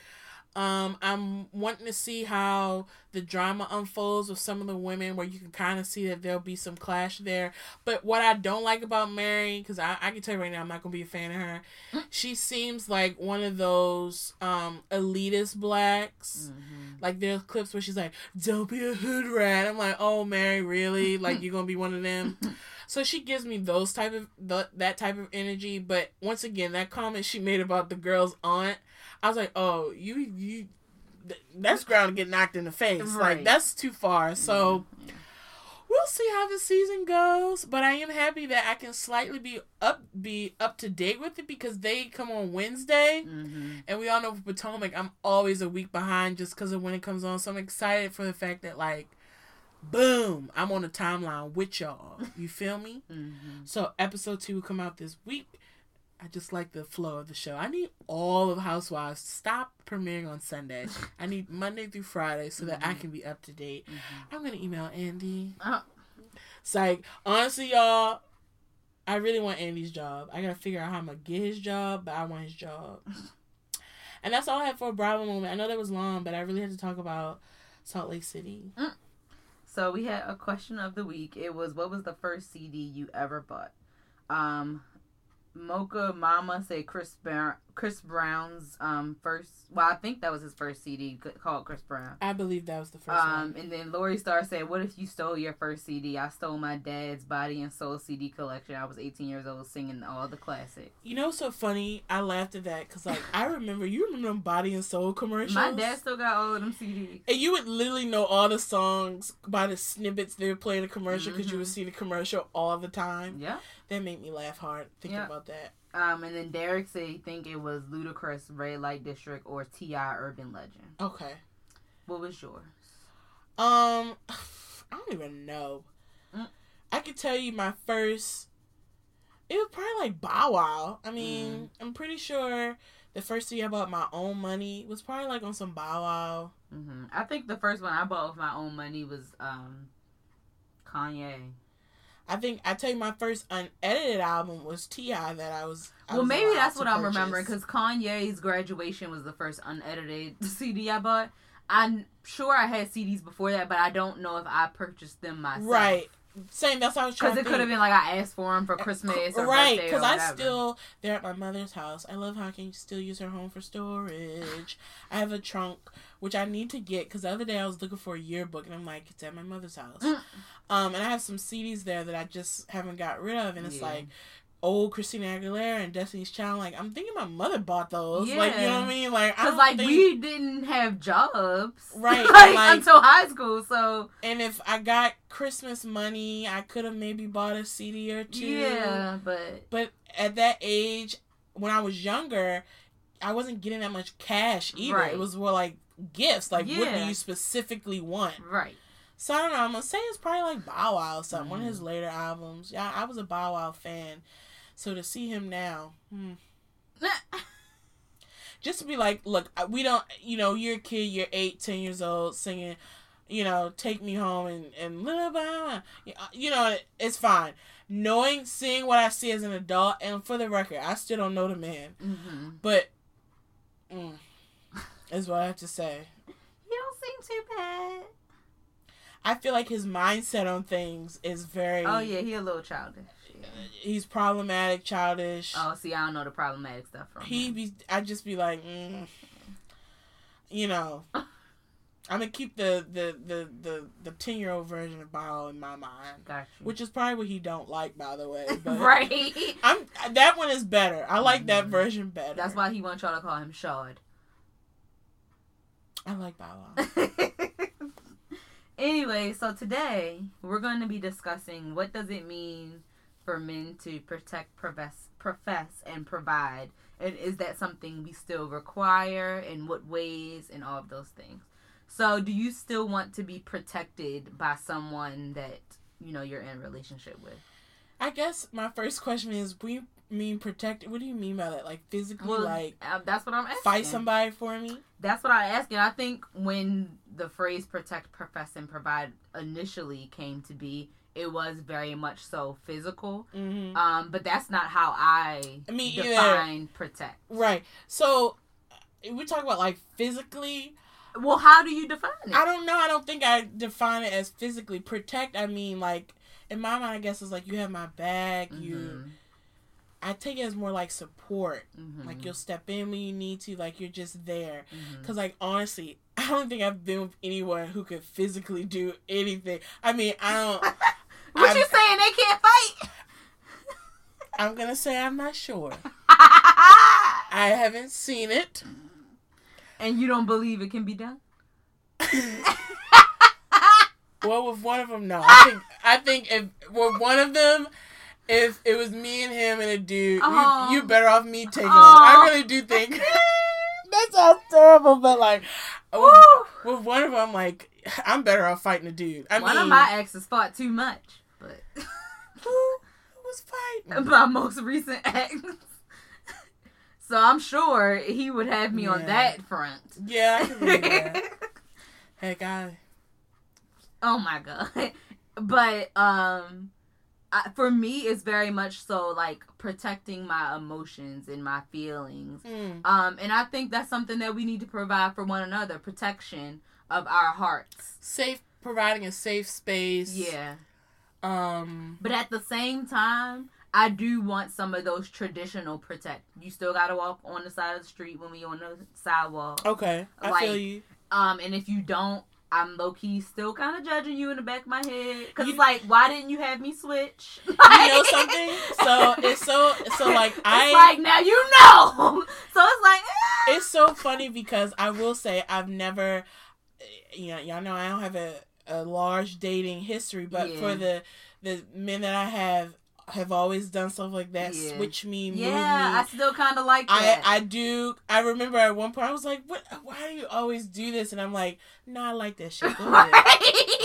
um i'm wanting to see how the drama unfolds with some of the women where you can kind of see that there'll be some clash there. But what i don't like about mary because I, I can tell you right now i'm not gonna be a fan of her. She seems like one of those um elitist blacks. Mhm. like there's clips where she's like don't be a hood rat. I'm like oh mary really? Like you're gonna be one of them? So she gives me those type of the, that type of energy. But once again that comment she made about the girl's aunt i was like oh you you th- that's ground to get knocked in the face. Like that's too far. So Yeah. we'll see how the season goes but i am happy that i can slightly be up be up to date with it because they come on wednesday Mhm. and we all know for potomac i'm always a week behind just because of when it comes on. So i'm excited for the fact that like boom i'm on the timeline with y'all. You feel me? Mhm. so episode two will come out this week I just like the flow of the show. I need all of Housewives to stop premiering on Sunday. I need Monday through Friday so that I can be up to date. I'm gonna email Andy. Uh, It's like honestly, y'all, I really want Andy's job. I gotta figure out how I'm gonna get his job, but I want his job. And that's all I had for a Bravo moment. I know that was long, but I really had to talk about Salt Lake City. So we had a question of the week. It was what was the first CD you ever bought? Um Mocha Mama say Chris Brown Chris Brown's um first well I think that was his first CD called Chris Brown. I believe that was the first Um one. and then Lori Star said, What if you stole your first CD? I stole my dad's body and soul CD collection. I was eighteen years old singing all the classics. You know, so funny. I laughed at that because, like, I remember you remember them Body and Soul commercials. My dad still got all of them CDs. and you would literally know all the songs by the snippets they were playing the commercial because you would Mhm. see the commercial all the time. Yeah. That made me laugh hard thinking Yeah. about that. Um, and then Derek said he think it was Ludacris, Red Light District, or T.I. Urban Legend. Okay. What was yours? Um, I don't even know. Mm. I could tell you my first. It was probably like Bow Wow. I mean, I'm pretty sure the first thing I bought my own money was probably like on some Bow Wow. hmm I think the first one I bought with my own money was um Kanye. I think I tell you my first unedited album was T.I. that I was. I well, was maybe that's what I'm remembering because Kanye's graduation was the first unedited CD I bought. I'm sure I had CDs before that, but I don't know if I purchased them myself. Right. Same. That's what I was trying Because it could have been like I asked for them for uh, Christmas or right because i still they're at my mother's house i love how i can still use her home for storage i have a trunk which i need to get because the other day i was looking for a yearbook and i'm like it's at my mother's house Mm. um and i have some cds there that i just haven't got rid of and it's Yeah. like old christina aguilera and destiny's child like i'm thinking my mother bought those like you know what i mean like I Because like think- we didn't have jobs, Right, like, like- until high school. So and if i got christmas money i could have maybe bought a cd or two yeah, but But at that age, when I was younger, I wasn't getting that much cash either. Right. It was more like gifts. Like, what do you specifically want? right. So I don't know. I'm gonna say it's probably like Bow Wow or something. One of Mm-hmm. his later albums. Yeah, I was a Bow Wow fan. So to see him now, hmm. just to be like, look, we don't, you know, you're a kid, you're eight, ten years old, singing, you know, take me home and and little Bow Wow. You know, it's fine. Knowing, seeing what I see as an adult, and for the record, I still don't know the man, hmm but mm, is what I have to say. You don't seem too bad. I feel like his mindset on things is very. Oh yeah, he a little childish. Yeah. He's problematic, childish. Oh, see, I don't know the problematic stuff from he him. be I just be like, mm, you know, I'm gonna keep the the the the the ten year old version of Bao in my mind, Got you. which is probably what he don't like, by the way. But right. I'm that one is better. I like that Mhm. version better. That's why he wants y'all to call him Shad. I like Bao. anyway, so today we're going to be discussing what does it mean for men to protect, profess, profess, and provide, and is that something we still require? In what ways? And all of those things. So, do you still want to be protected by someone that you know you're in a relationship with? I guess my first question is, we mean protect? What do you mean by that? Like physically, Well, like uh, that's what I'm asking. fight somebody for me? That's what I asked, and I think when the phrase "protect, profess, and provide" initially came to be, it was very much so physical. hmm Um, but that's not how I Me either. define protect. Right. So we talk about like physically. Well, how do you define it? I don't know. I don't think I define it as physically protect. I mean, like in my mind, I guess it's like you have my back. You, Mhm, I take it as more like support. mhm, Like you'll step in when you need to. Like you're just there. mhm. Cause like honestly, I don't think I've been with anyone who could physically do anything. I mean, I don't. what I'm- you saying? They can't fight? I'm gonna say I'm not sure. I haven't seen it. and you don't believe it can be done? Well, with one of them, no. I think I think if with one of them, if it was me and him and a dude, Oh. you, you better off me taking him. Oh. I really do think that sounds terrible, but like with, with one of them, like I'm better off fighting a dude. I One mean, of my exes fought too much, but who, was fighting? my most recent ex. so I'm sure he would have me on that front. Yeah, I can that. Heck, I Oh my god. But um I, for me it's very much so like protecting my emotions and my feelings. hmm. Um and I think that's something that we need to provide for one another, protection of our hearts. safe, providing a safe space. Yeah. Um. But at the same time, I do want some of those traditional protect. You still got to walk on the side of the street when we on the sidewalk. Okay, I Like, feel you. Um, and if you don't, I'm low key still kind of judging you in the back of my head because it's like, why didn't you have me switch? You know something? So it's so so like It's I. like now you know. So it's like, eh. it's so funny because I will say I've never, you know, y'all know I don't have a, a large dating history, but Yeah. for the the men that I have, have always done stuff like that. Yeah. Switch me, move me. Yeah, I still kind of like I, that. I do. I remember at one point I was like, "What? Why do you always do this?" And I'm like, "No, I like that shit." Ahead.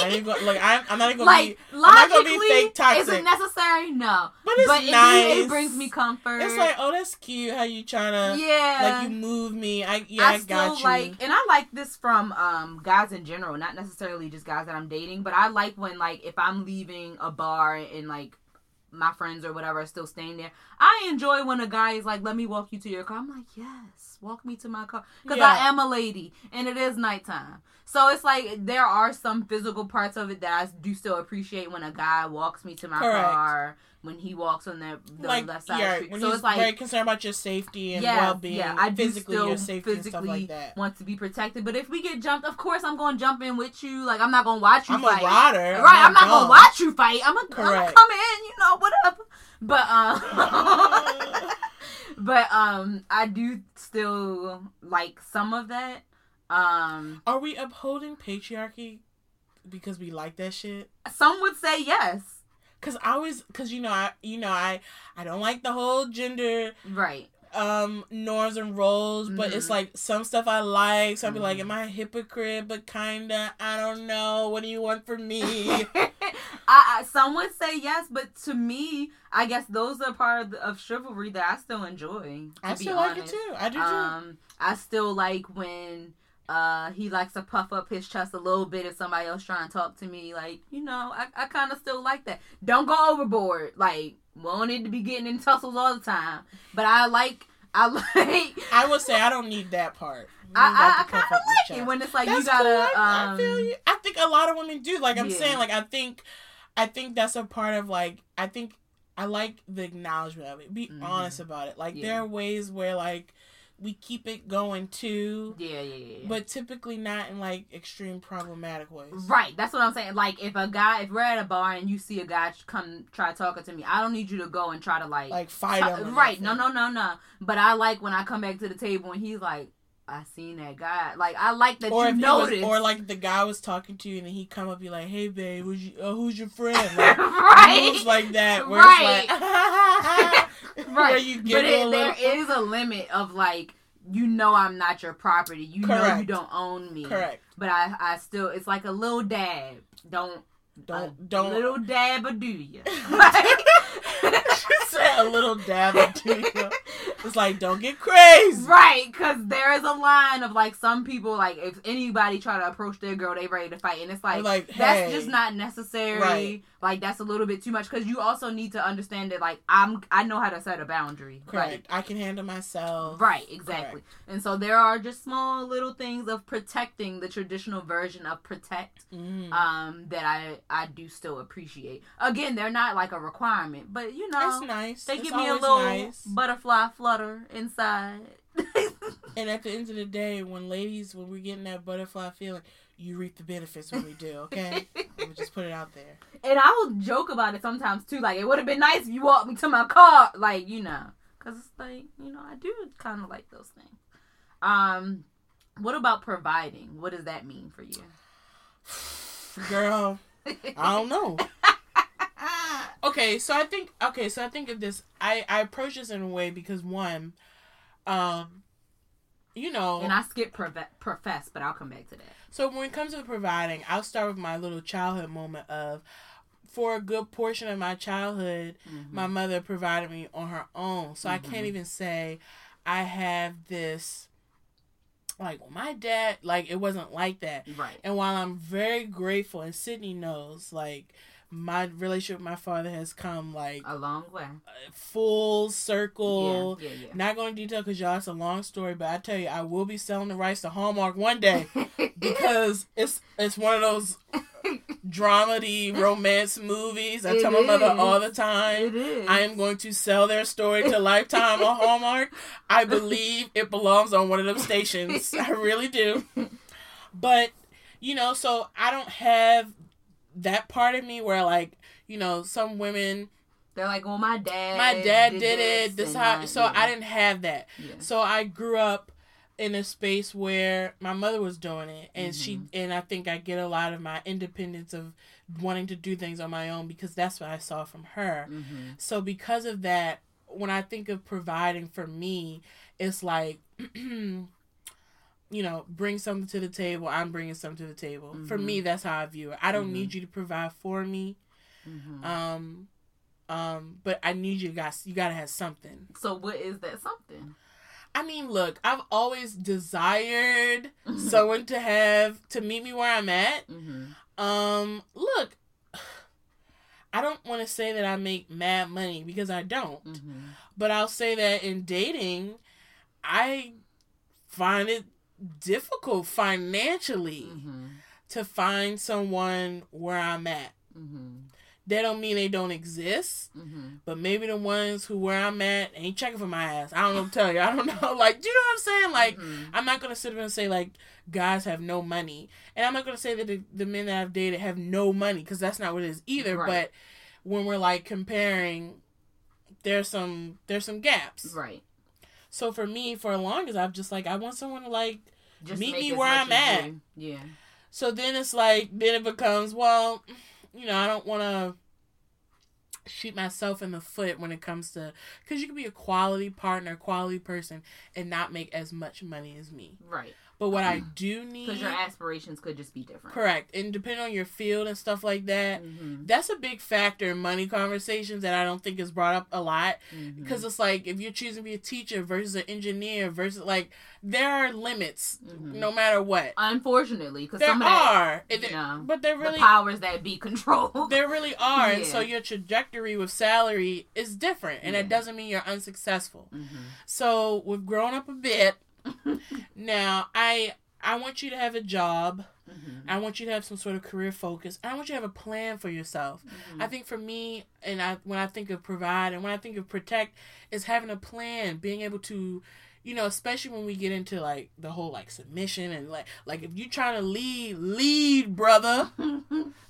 I ain't go, like I'm, I'm not gonna like be. not gonna be logically, fake toxic. is it necessary? No, But it's but it, nice. it brings me comfort. It's like, oh, that's cute. How you trying to yeah, like you move me? I yeah, I, I got you. like, and I like this from um guys in general, not necessarily just guys that I'm dating, but I like when like if I'm leaving a bar and like my friends or whatever are still staying there. I enjoy when a guy is like, "Let me walk you to your car." I'm like, "Yes, walk me to my car," because Yeah. I am a lady and it is nighttime. So it's like there are some physical parts of it that I do still appreciate when a guy walks me to my Correct. car when he walks on the, the like left side of the street. when so he's it's like very concerned about your safety and yeah, well being, yeah, I do physically still your safety and physically stuff like that. want to be protected. But if we get jumped, of course I'm going to jump in with you. Like I'm not going to watch you I'm fight. a rider, Right, I'm not gonna watch you fight. I'm gonna, I'm gonna Correct. come in, you know, whatever. But um, but um, I do still like some of that. Um, Are we upholding patriarchy because we like that shit? some would say yes. Cause I always, cause you know, I, you know, I, I don't like the whole gender Right. um norms and roles, but it's Mhm. like some stuff I like. So I'll be like, Mhm. am I a hypocrite? But kinda, I don't know. What do you want from me? I, I some would say yes, but to me, I guess those are part of, the, of chivalry that I still enjoy. I still like it too. I do too. Um, I still like when uh he likes to puff up his chest a little bit if somebody else trying to talk to me. Like, you know, I, I kind of still like that. Don't go overboard. Like, won't need to be getting in tussles all the time. But I like, I like, I would say I don't need that part. I, I, I kind of like it when it's like That's you gotta. cool. I, um, I feel you. I think a lot of women do. Like I'm Yeah. saying, like I think, I think that's a part of like I think I like the acknowledgement of it. Be Mhm. honest about it. Like Yeah. there are ways where like we keep it going too, Yeah, yeah, yeah. yeah. but typically not in like extreme problematic ways. Right, that's what I'm saying. Like, if a guy, if we're at a bar and you see a guy come try talking to me, I don't need you to go and try to like, Like fight t- him. right? No, no, no, no. But I like when I come back to the table and he's like, "I seen that guy." Like, I like that Or you he was, noticed. or like the guy was talking to you and then he come up be like, "Hey babe, who's you, uh, who's your friend?" Like, right, moves like that, where Right. it's like, right. you but get it, a there little. is a limit of like, you know, I'm not your property. You know, you don't own me. Correct. But I, I still, it's like a little dab. Don't, Don't a don't little dab, or do you? say a little dab into you. It's like don't get crazy. Right, because there is a line of like some people like if anybody try to approach their girl, they ready to fight, and it's like, Like, that's hey. just not necessary. Right. Like that's a little bit too much because you also need to understand that like I'm I know how to set a boundary. Correct. I can handle myself. Right, exactly. And so there are just small little things of protecting the traditional version of protect Mm. um that I I do still appreciate. Again, they're not like a requirement, but you know It's nice. they It's give me a little nice. butterfly flutter inside. And at the end of the day, when ladies, when we're getting that butterfly feeling, you reap the benefits when we do. Okay, Let me just put it out there. And I will joke about it sometimes too. Like it would have been nice if you walked me to my car, like you know, because it's like you know I do kind of like those things. Um, what about providing? What does that mean for you? Girl, I don't know. Okay, so I think okay, so I think of this. I I approach this in a way because one, um, you know, And I skip prove- profess, but I'll come back to that. So when it comes to providing, I'll start with my little childhood moment of for a good portion of my childhood, Mm-hmm. my mother provided me on her own. So I can't even say I have this like well, my dad like it wasn't like that. Right. And while I'm very grateful and Sydney knows like my relationship with my father has come like A long way. full circle. Yeah, yeah, Not going to detail because y'all, it's a long story, but I tell you, I will be selling the rights to Hallmark one day because it's it's one of those dramedy romance movies. I It tell my mother is. all the time. I am going to sell their story to Lifetime or Hallmark. I believe it belongs on one of them stations. I really do. But, you know, so I don't have that part of me where, like, you know, some women, They're like, well, my dad. my dad did it. This how, I- so yeah. I didn't have that. Yeah. So I grew up in a space where my mother was doing it and she Mhm. and I think I get a lot of my independence of wanting to do things on my own because that's what I saw from her. Mm-hmm. So because of that, when I think of providing for me, it's like you know, bring something to the table, I'm bringing something to the table. For Mhm. me, that's how I view it. I don't Mhm. need you to provide for me. Mm-hmm. Um um but I need you guys you got to have something. so what is that something? I mean, look, I've always desired someone to have to meet me where I'm at. Mm-hmm. Um, look, I don't want to say that I make mad money because I don't, Mm-hmm. but I'll say that in dating, I find it difficult financially Mm-hmm. to find someone where I'm at. Mm-hmm. That don't mean they don't exist, Mm-hmm. but maybe the ones who where I'm at ain't checking for my ass. I don't know tell you. I don't know. Like, do you know what I'm saying? Like, Mhm. I'm not gonna sit there and say like guys have no money, and I'm not gonna say that the, the men that I've dated have no money because that's not what it is either. Right. But when we're like comparing, there's some there's some gaps. right. So for me, for as long as I've just like I want someone to like. Just Meet me where I'm at. Yeah. So then it's like then it becomes well, you know I don't want to shoot myself in the foot when it comes to because you can be a quality partner, quality person, and not make as much money as me. Right. But what I do need Because your aspirations could just be different. Correct. And depending on your field and stuff like that, Mm-hmm. that's a big factor in money conversations that I don't think is brought up a lot. Mm-hmm. Because it's like if you're choosing to be a teacher versus an engineer versus like there are limits Mhm. no matter what. Unfortunately, because There some of that, are, and you know, but there the really powers that be control. there really are, and so your trajectory with salary is different, and Yeah. that doesn't mean you're unsuccessful. mm-hmm. So we've grown up a bit. Now I I want you to have a job. Mm-hmm. I want you to have some sort of career focus. I want you to have a plan for yourself. Mm-hmm. I think for me, and I when I think of provide and when I think of protect, is having a plan, being able to, you know, especially when we get into like the whole like submission and like like if you're trying to lead, lead, brother.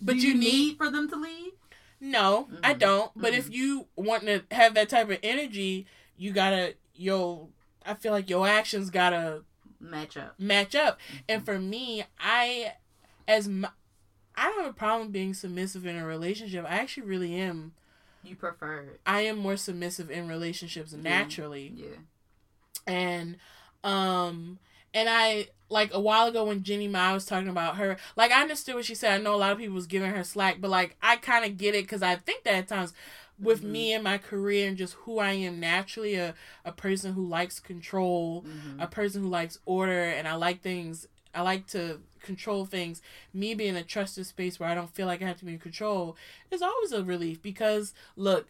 But you you, need- need for them to lead. No, I Mhm. don't. But if you want to have that type of energy, you gotta yo. I feel like your actions gotta Match up. match up. And for me, I as my, I don't have a problem being submissive in a relationship. I actually really am. You prefer it. I am more submissive in relationships naturally. Yeah. And um and I like a while ago when Jeannie Mai was talking about her, like I understood what she said. I know a lot of people was giving her slack, but like I kind of get it because I think that at times with Mhm. me and my career and just who I am naturally, a a person who likes control, Mm-hmm. a person who likes order, and I like things. I like to control things. Me being a trusted space where I don't feel like I have to be in control is always a relief because look,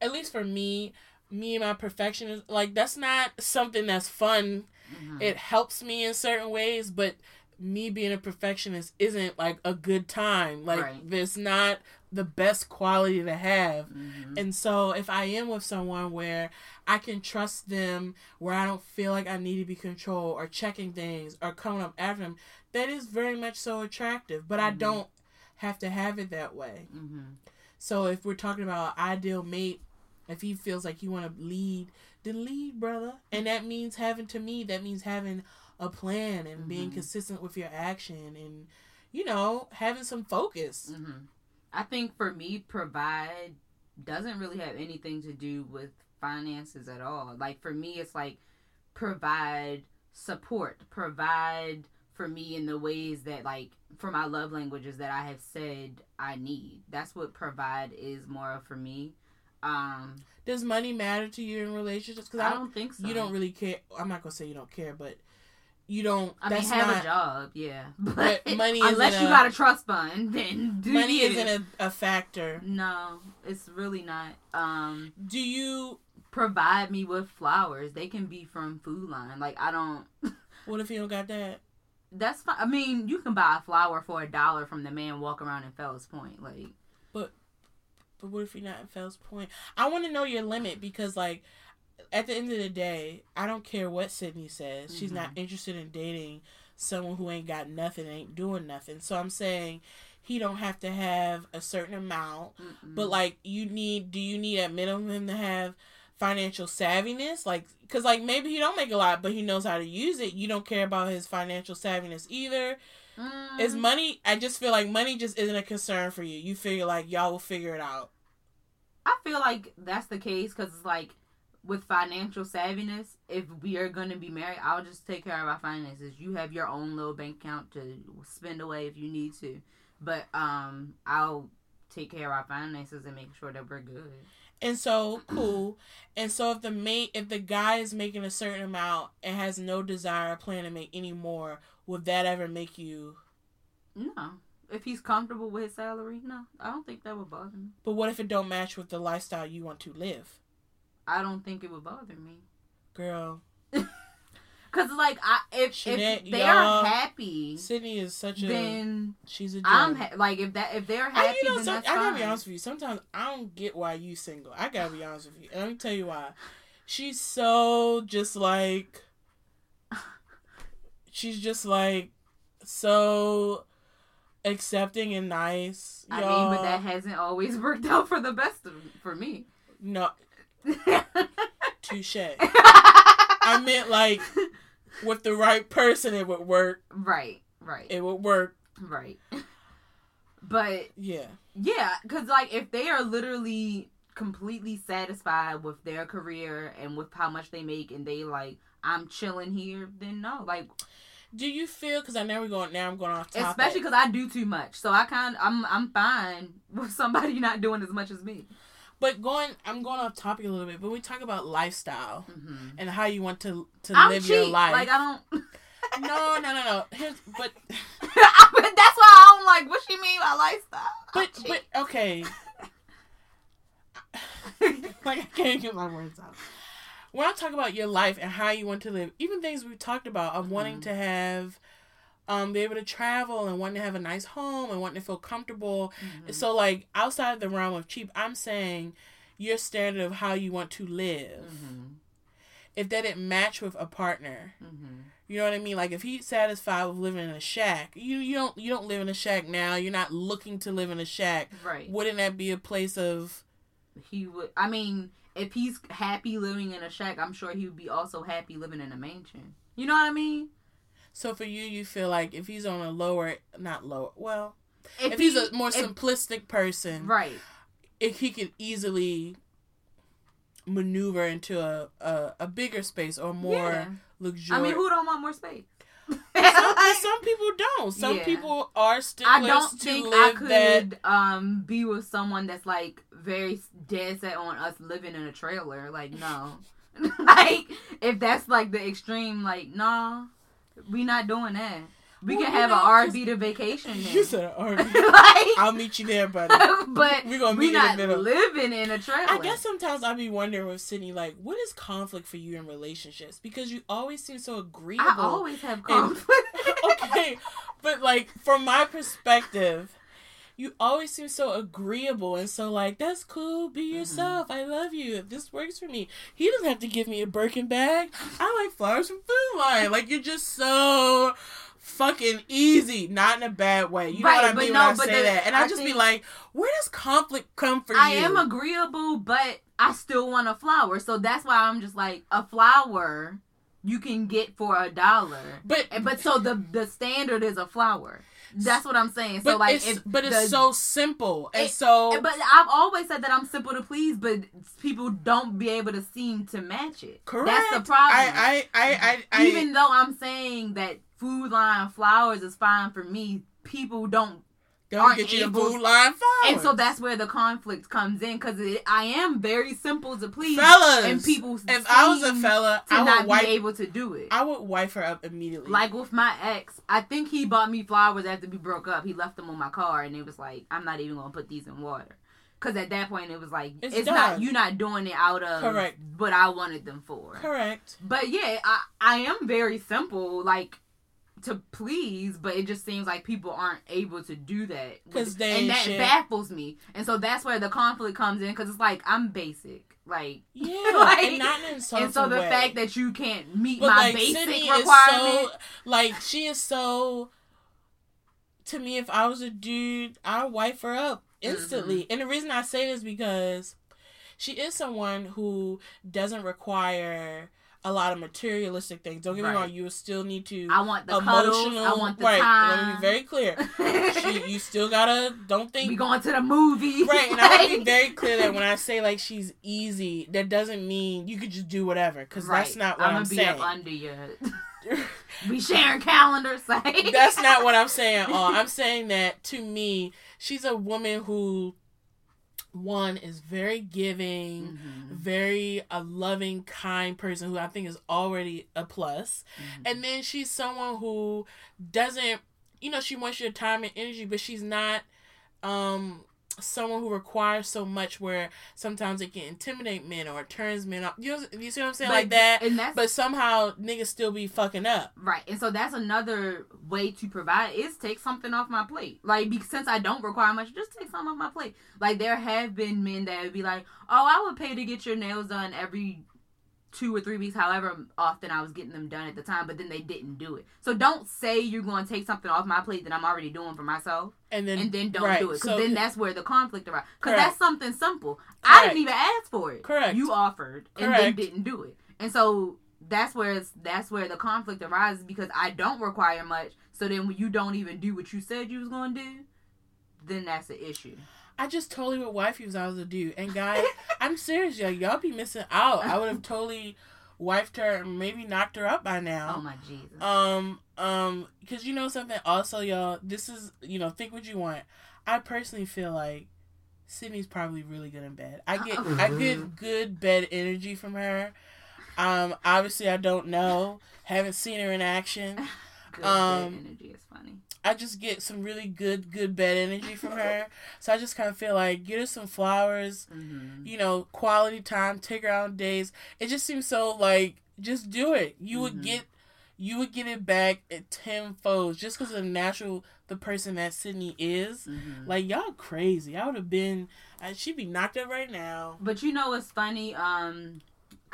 at least for me, me and my perfectionism, like that's not something that's fun. Mm-hmm. It helps me in certain ways, but me being a perfectionist isn't like a good time. Like Right. it's not the best quality to have. Mm-hmm. And so if I am with someone where I can trust them, where I don't feel like I need to be controlled or checking things or coming up after them, that is very much so attractive. But I Mhm. don't have to have it that way. Mm-hmm. So if we're talking about ideal mate, if he feels like you want to lead, then lead, brother. And that means having to me, that means having a plan and being Mhm. consistent with your action and you know, having some focus. Mm-hmm. I think for me, provide doesn't really have anything to do with finances at all. Like for me, it's like provide support, provide for me in the ways that like for my love languages that I have said I need. That's what provide is more of for me. Um, Does money matter to you in relationships? Because I I don't don't think so. you don't really care. I'm not gonna say you don't care, but you don't. I mean, have not, a job, yeah. But money unless you a- got a trust fund, then do Money isn't a, a factor. No, it's really not. Um, Do you? provide me with flowers. They can be from Food Lion. Like I don't. What if you don't got that? That's fine. I mean, you can buy a flower for a dollar from the man walking around in Fells Point. Like But, But what if you're not in Fells Point? I want to know your limit because, like, at the end of the day, I don't care what Sydney says. She's not Mhm. interested in dating someone who ain't got nothing, ain't doing nothing. So I'm saying he don't have to have a certain amount, mm-mm. but like you need. Do you need at minimum to have financial savviness like because like maybe he don't make a lot but he knows how to use it you don't care about his financial savviness either Mm, is money i just feel like money just isn't a concern for you you figure like y'all will figure it out I feel like that's the case because it's like with financial savviness, if we are going to be married, I'll just take care of our finances. You have your own little bank account to spend away if you need to, but um, I'll take care of our finances and make sure that we're good. and so cool and so if the mate if the guy is making a certain amount and has no desire or plan to make any more would that ever make you No, if he's comfortable with his salary, no, I don't think that would bother me. but what if it don't match with the lifestyle you want to live I don't think it would bother me. girl Cause like I, if, Jeanette, if they're happy, sydney is such a then she's a I'm ha- like if that if they're I, happy, you know, that's I gotta fine. be honest with you. Sometimes I don't get why you single. I gotta be honest with you, and let me tell you why. She's so just like, she's just like so accepting and nice. I mean, but that hasn't always worked out for the best of, for me. no touche. I meant like with the right person, it would work. right, right, It would work. right. But Yeah. yeah, because like if they are literally completely satisfied with their career and with how much they make, and they like I'm chilling here, then no, like Do you feel? Because I know we're going now. I'm going off topic. especially because I do too much, so I kind I'm I'm fine with somebody not doing as much as me. But going, I'm going off topic a little bit. But we talk about lifestyle hmm and how you want to to I'm live cheap, your life. like I don't. no, no, no, no. Here's, but but that's why I don't like what she mean by lifestyle. I'm but but okay. like I can't get my words out. When I talk about your life and how you want to live, even things we've talked about of wanting Mhm. to have, um, be able to travel and wanting to have a nice home and wanting to feel comfortable. Mhm. So like outside the realm of cheap, I'm saying your standard of how you want to live. Mhm. If that didn't match with a partner, Mhm. You know what I mean? Like if he's satisfied with living in a shack, you you don't you don't live in a shack now. You're not looking to live in a shack. Right. Wouldn't that be a place of He would. I mean, if he's happy living in a shack, I'm sure he would be also happy living in a mansion. You know what I mean? So for you you feel like if he's on a lower not lower well if, If, he's he- a more if- simplistic person right. if he could easily maneuver into a a, a bigger space or more Yeah. luxurious. I mean, who don't want more space? some, some people don't. Some Yeah. people are sticklers I don't to think I could that. um be with someone that's like very dead set on us living in a trailer. Like no, like if that's like the extreme, like nah, we not doing that. We Well, can have an RV to vacation. You in. said RV. like, I'll meet you there, buddy. but we're gonna we meet in the middle. living in a trailer. I guess sometimes I be wondering with Sydney, like, what is conflict for you in relationships? Because you always seem so agreeable. I always have conflict. okay, but like from my perspective, you always seem so agreeable and so like that's cool. Be Mm-hmm. yourself. I love you. If this works for me, he doesn't have to give me a Birkin bag. I like flowers from Food Lion. Like you're just so fucking easy, not in a bad way. You know what I mean no, when I say the- that, and I, I just be like, where does conflict come for I you? am agreeable, but I still want a flower. So that's why I'm just like a flower you can get for a dollar. but But so the the standard is a flower. That's what I'm saying. but So like, it's but it's the- so simple and It- so. But I've always said that I'm simple to please, but people don't be able to seem to match it. Correct. That's the problem. I I I I, I Even though I'm saying that Food Lion flowers is fine for me, people don't aren't get you the Food Lion flowers. And so that's where the conflict comes in because I am very simple to please, fellas. and people. if I was a fella, to I would not wipe. be able to do it. I would wipe her up immediately. like with my ex, I think he bought me flowers after we broke up. He left them on my car, and it was like, I'm not even gonna put these in water. Cause at that point it was like It's it's, not you're not doing it out of Correct. what I wanted them for. correct. But yeah, I I am very simple, like to please, but it just seems like people aren't able to do that 'Cause they and that shit. baffles me. And so that's where the conflict comes in because it's like I'm basic, like Yeah, Like, and not in insulting and so the way. fact that you can't meet but my like basic Sydney requirement. so like she is so. To me, if I was a dude, I'd wipe her up instantly. Mm-hmm. And the reason I say this because she is someone who doesn't require a lot of materialistic things. Don't get me wrong, you still need to I want the cuddles. I want the right. time. Let me be very clear. she, you still gotta don't think we going to the movie. Right, and I want to be very clear that when I say like she's easy, that doesn't mean you could just do whatever, because that's not what I'm, be saying. up under you. we sharing calendars. Like that's not what I'm saying. at all. I'm saying that to me, she's a woman who, one, is very giving, Mhm. very a loving, kind person who I think is already a plus. Mhm. And then she's someone who doesn't, you know, she wants your time and energy, but she's not um someone who requires so much where sometimes it can intimidate men or turns men off. You know, you see what I'm saying? But- like that. and that's But somehow niggas still be fucking up. Right, and so that's another way to provide is take something off my plate. Like, because since I don't require much, just take something off my plate. Like, there have been men that would be like, "Oh, I would pay to get your nails done every two or three weeks, however often I was getting them done at the time," but then they didn't do it. So don't say you're going to take something off my plate that I'm already doing for myself, And then and then don't right, do it, because so- then that's where the conflict arises. Because that's something simple. I didn't even ask for it. Correct. You offered and then didn't do it, and so that's where it's that's where the conflict arises because I don't require much. So then when you don't even do what you said you was gonna do, then that's the issue. I just totally what wifey was I was a dude. And guys, I'm serious, y'all. Y'all be missing out. I would have totally wifed her and maybe knocked her up by now. Oh my Jesus. Um, um, because you know something. Also, y'all, this is you know think what you want. I personally feel like Sydney's probably really good in bed. I get I get good bed energy from her. Um, obviously I don't know, haven't seen her in action. Good um, bed energy is funny. I just get some really good good bed energy from her. So I just kind of feel like get her some flowers, hmm you know, quality time, take her out on days. It just seems so like just do it. You would Mhm. get you would get it back at tenfold just because of the natural the person that Sydney is. hmm Like y'all crazy. I would have been. She'd be knocked up right now. But you know what's funny? Um,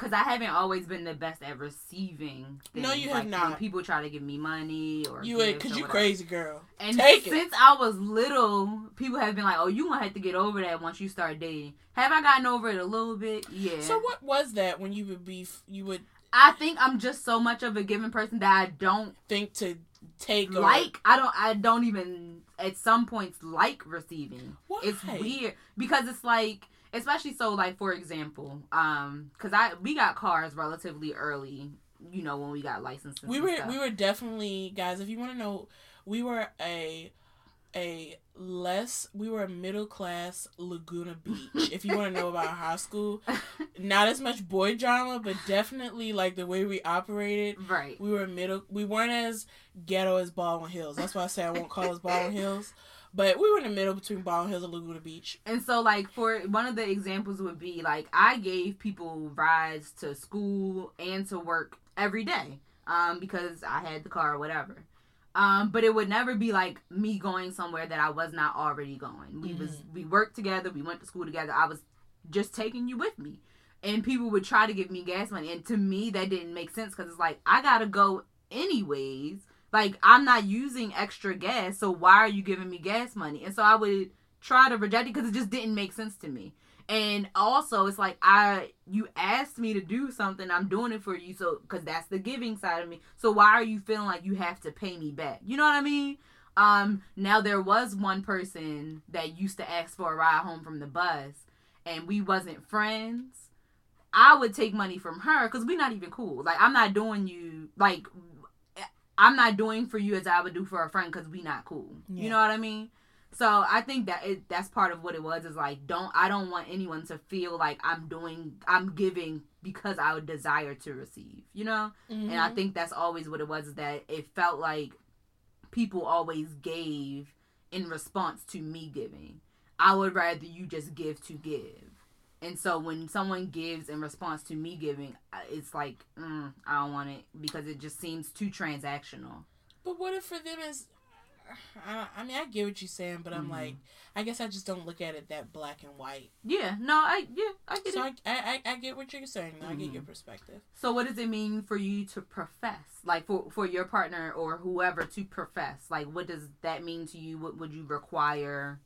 because I haven't always been the best at receiving. Things. No, you have like, not. people try to give me money or You would, cause you crazy girl. And Take it. since I was little, people have been like, "Oh, you gonna have to get over that once you start dating." Have I gotten over it a little bit? Yeah. So what was that when you would be? You would I think I'm just so much of a giving person that I don't think to take or- like. I don't. I don't even at some points like receiving. Why? It's weird because it's like, especially so like for example, um, because I we got cars relatively early. You know when we got licenses. we were we were definitely guys if you want to know we were a a less we were a middle class laguna beach if you want to know about high school not as much boy drama but definitely like the way we operated right. we were middle we weren't as ghetto as baldwin hills that's why i say i won't call us baldwin hills but we were in the middle between baldwin hills and laguna beach And so, like, for one of the examples would be like I gave people rides to school and to work every day, um, because I had the car or whatever. Um, but it would never be like me going somewhere that I was not already going. We was we worked together, we went to school together. I was just taking you with me, and people would try to give me gas money, and to me that didn't make sense because it's like I gotta go anyways. Like I'm not using extra gas, so why are you giving me gas money? And so I would try to reject it because it just didn't make sense to me. And also, it's like I you asked me to do something, I'm doing it for you, so because that's the giving side of me. So why are you feeling like you have to pay me back? You know what I mean? Um, now there was one person that used to ask for a ride home from the bus, and we wasn't friends. I would take money from her because we're not even cool. Like I'm not doing you like I'm not doing for you as I would do for a friend because we not cool. Yeah. You know what I mean? So I think that it, that's part of what it was. Is like don't I don't want anyone to feel like I'm doing I'm giving because I would desire to receive. You know? And I Mhm. think that's always what it was. Is that it felt like people always gave in response to me giving. I would rather you just give to give. And so when someone gives in response to me giving, it's like mm, I don't want it because it just seems too transactional. But what if for them is, I, I mean, I get what you're saying, but I'm Mhm. like, I guess I just don't look at it that black and white. Yeah, no, I yeah, I get So it. I, I, I get what you're saying. I get your perspective. So what does it mean for you to profess? Like for for your partner or whoever to profess? Like what does that mean to you? What would you require?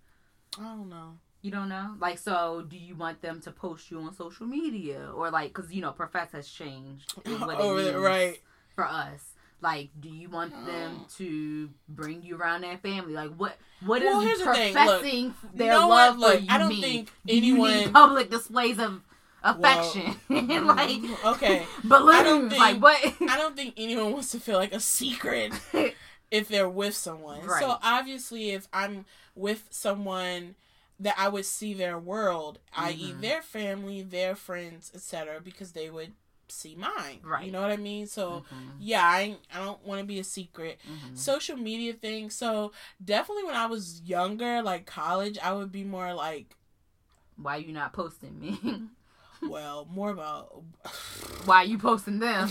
I don't know. You don't know? Like, so do you want them to post you on social media? Or, like, because, you know, profess has changed. in what it means right. For us. Like, do you want them oh. to bring you around their family? Like, what what is Well, here's the thing. Look, professing their no love one- for you I don't mean? think Do you need anyone- public displays of affection. Mm, like, okay. balloons. think- like, what? I don't think anyone wants to feel like a secret if they're with someone. Right. So obviously, if I'm with someone that I would see their world, i.e., Mhm. their family, their friends, etc., because they would see mine. Right. You know what I mean? So Mhm, yeah, I I don't want to be a secret. mhm. Social media thing. So definitely when I was younger, like college, I would be more like, Why you not posting me? well, more about. Why you posting them?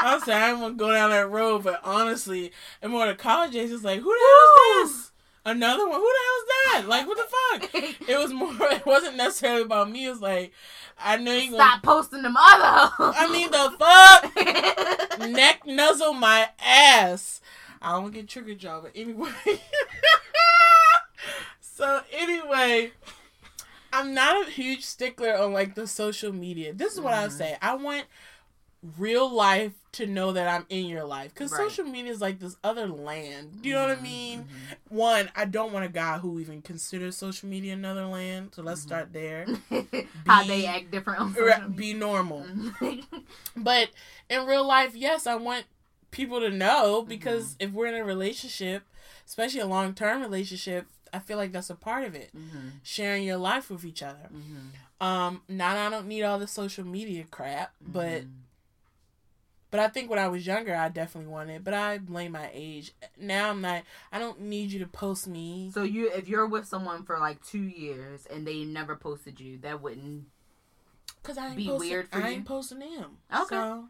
I'm sorry, I don't want to go down that road, but honestly, and more the college days, it's like, who the hell is this? Another one? Who the hell is that? Like, what the fuck? It was more. It wasn't necessarily about me. It was like, I know you gonna. Stop posting them other. I mean, the fuck neck nuzzle my ass. I don't want to get trigger job, but anyway. so anyway, I'm not a huge stickler on like the social media. This is what I would Mhm. say. I want real life to know that I'm in your life because Right. social media is like this other land. Do you know what I Mhm, mean? mhm. One, I don't want a guy who even considers social media another land. So let's Mhm. start there. How they act different Be normal. Mhm. But in real life, yes, I want people to know because Mm-hmm. if we're in a relationship, especially a long term relationship, I feel like that's a part of it. Sharing your life with each other. Um, now I don't need all the social media crap, but. But I think when I was younger, I definitely wanted. But I blame my age. Now I'm not. I don't need you to post me. So you, if you're with someone for like two years and they never posted you, that wouldn't. Cause I be posting, weird for I you? ain't posting them. Okay. So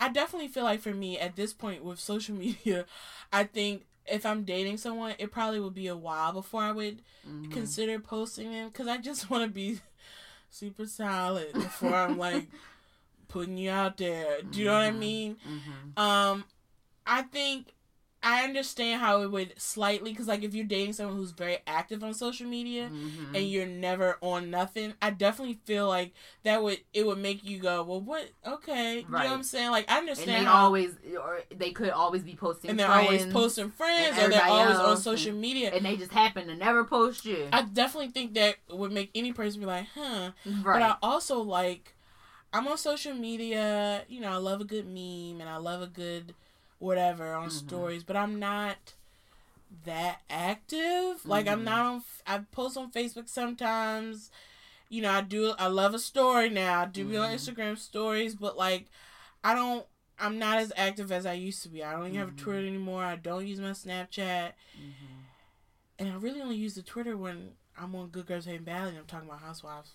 I definitely feel like for me at this point with social media, I think if I'm dating someone, it probably would be a while before I would Mhm. consider posting them because I just want to be super solid before I'm like putting you out there. Do you know what I Mhm. mean? Mhm. Um, I think I understand how it would slightly because like if you're dating someone who's very active on social media Mhm. and you're never on nothing, I definitely feel like that would it would make you go, well, what? Okay, you know what I'm saying? Like I and understand they how, always, or they could always be posting, and they're friends, always posting friends or they're always on social and- media. and they just happen to never post you. I definitely think that would make any person be like, huh. right. But I also like, I'm on social media. You know, I love a good meme and I love a good whatever on Mhm. stories, but I'm not that active. Like I'm Mhm. not on. I post on Facebook sometimes. You know, I do. I love a story now. I do be on Mhm. Instagram stories, but like, I don't. I'm not as active as I used to be. I don't even have a. Twitter anymore. I don't use my Snapchat, Mhm. and I really only use the Twitter when I'm on Good Girls Hating Badly. and I'm talking about housewives.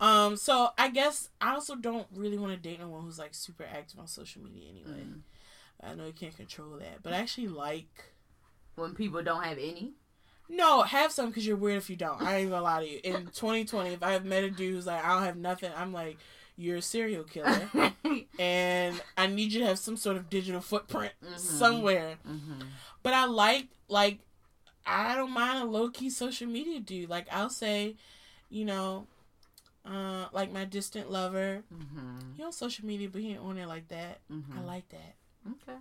Um. So I guess I also don't really want to date no one who's like super active on social media anyway. Mhm. I know you can't control that, but I actually like. When people don't have any. No, have some because you're weird if you don't. I ain't gonna lie to you. In 2020, if I have met a dude who's like, I don't have nothing, I'm like, you're a serial killer. and I need you to have some sort of digital footprint Mhm. somewhere. hmm But I like, like, I don't mind a low key social media dude. Like, I'll say, you know, uh, like my distant lover, hmm he on social media, but he ain't on it like that. hmm I like that Okay.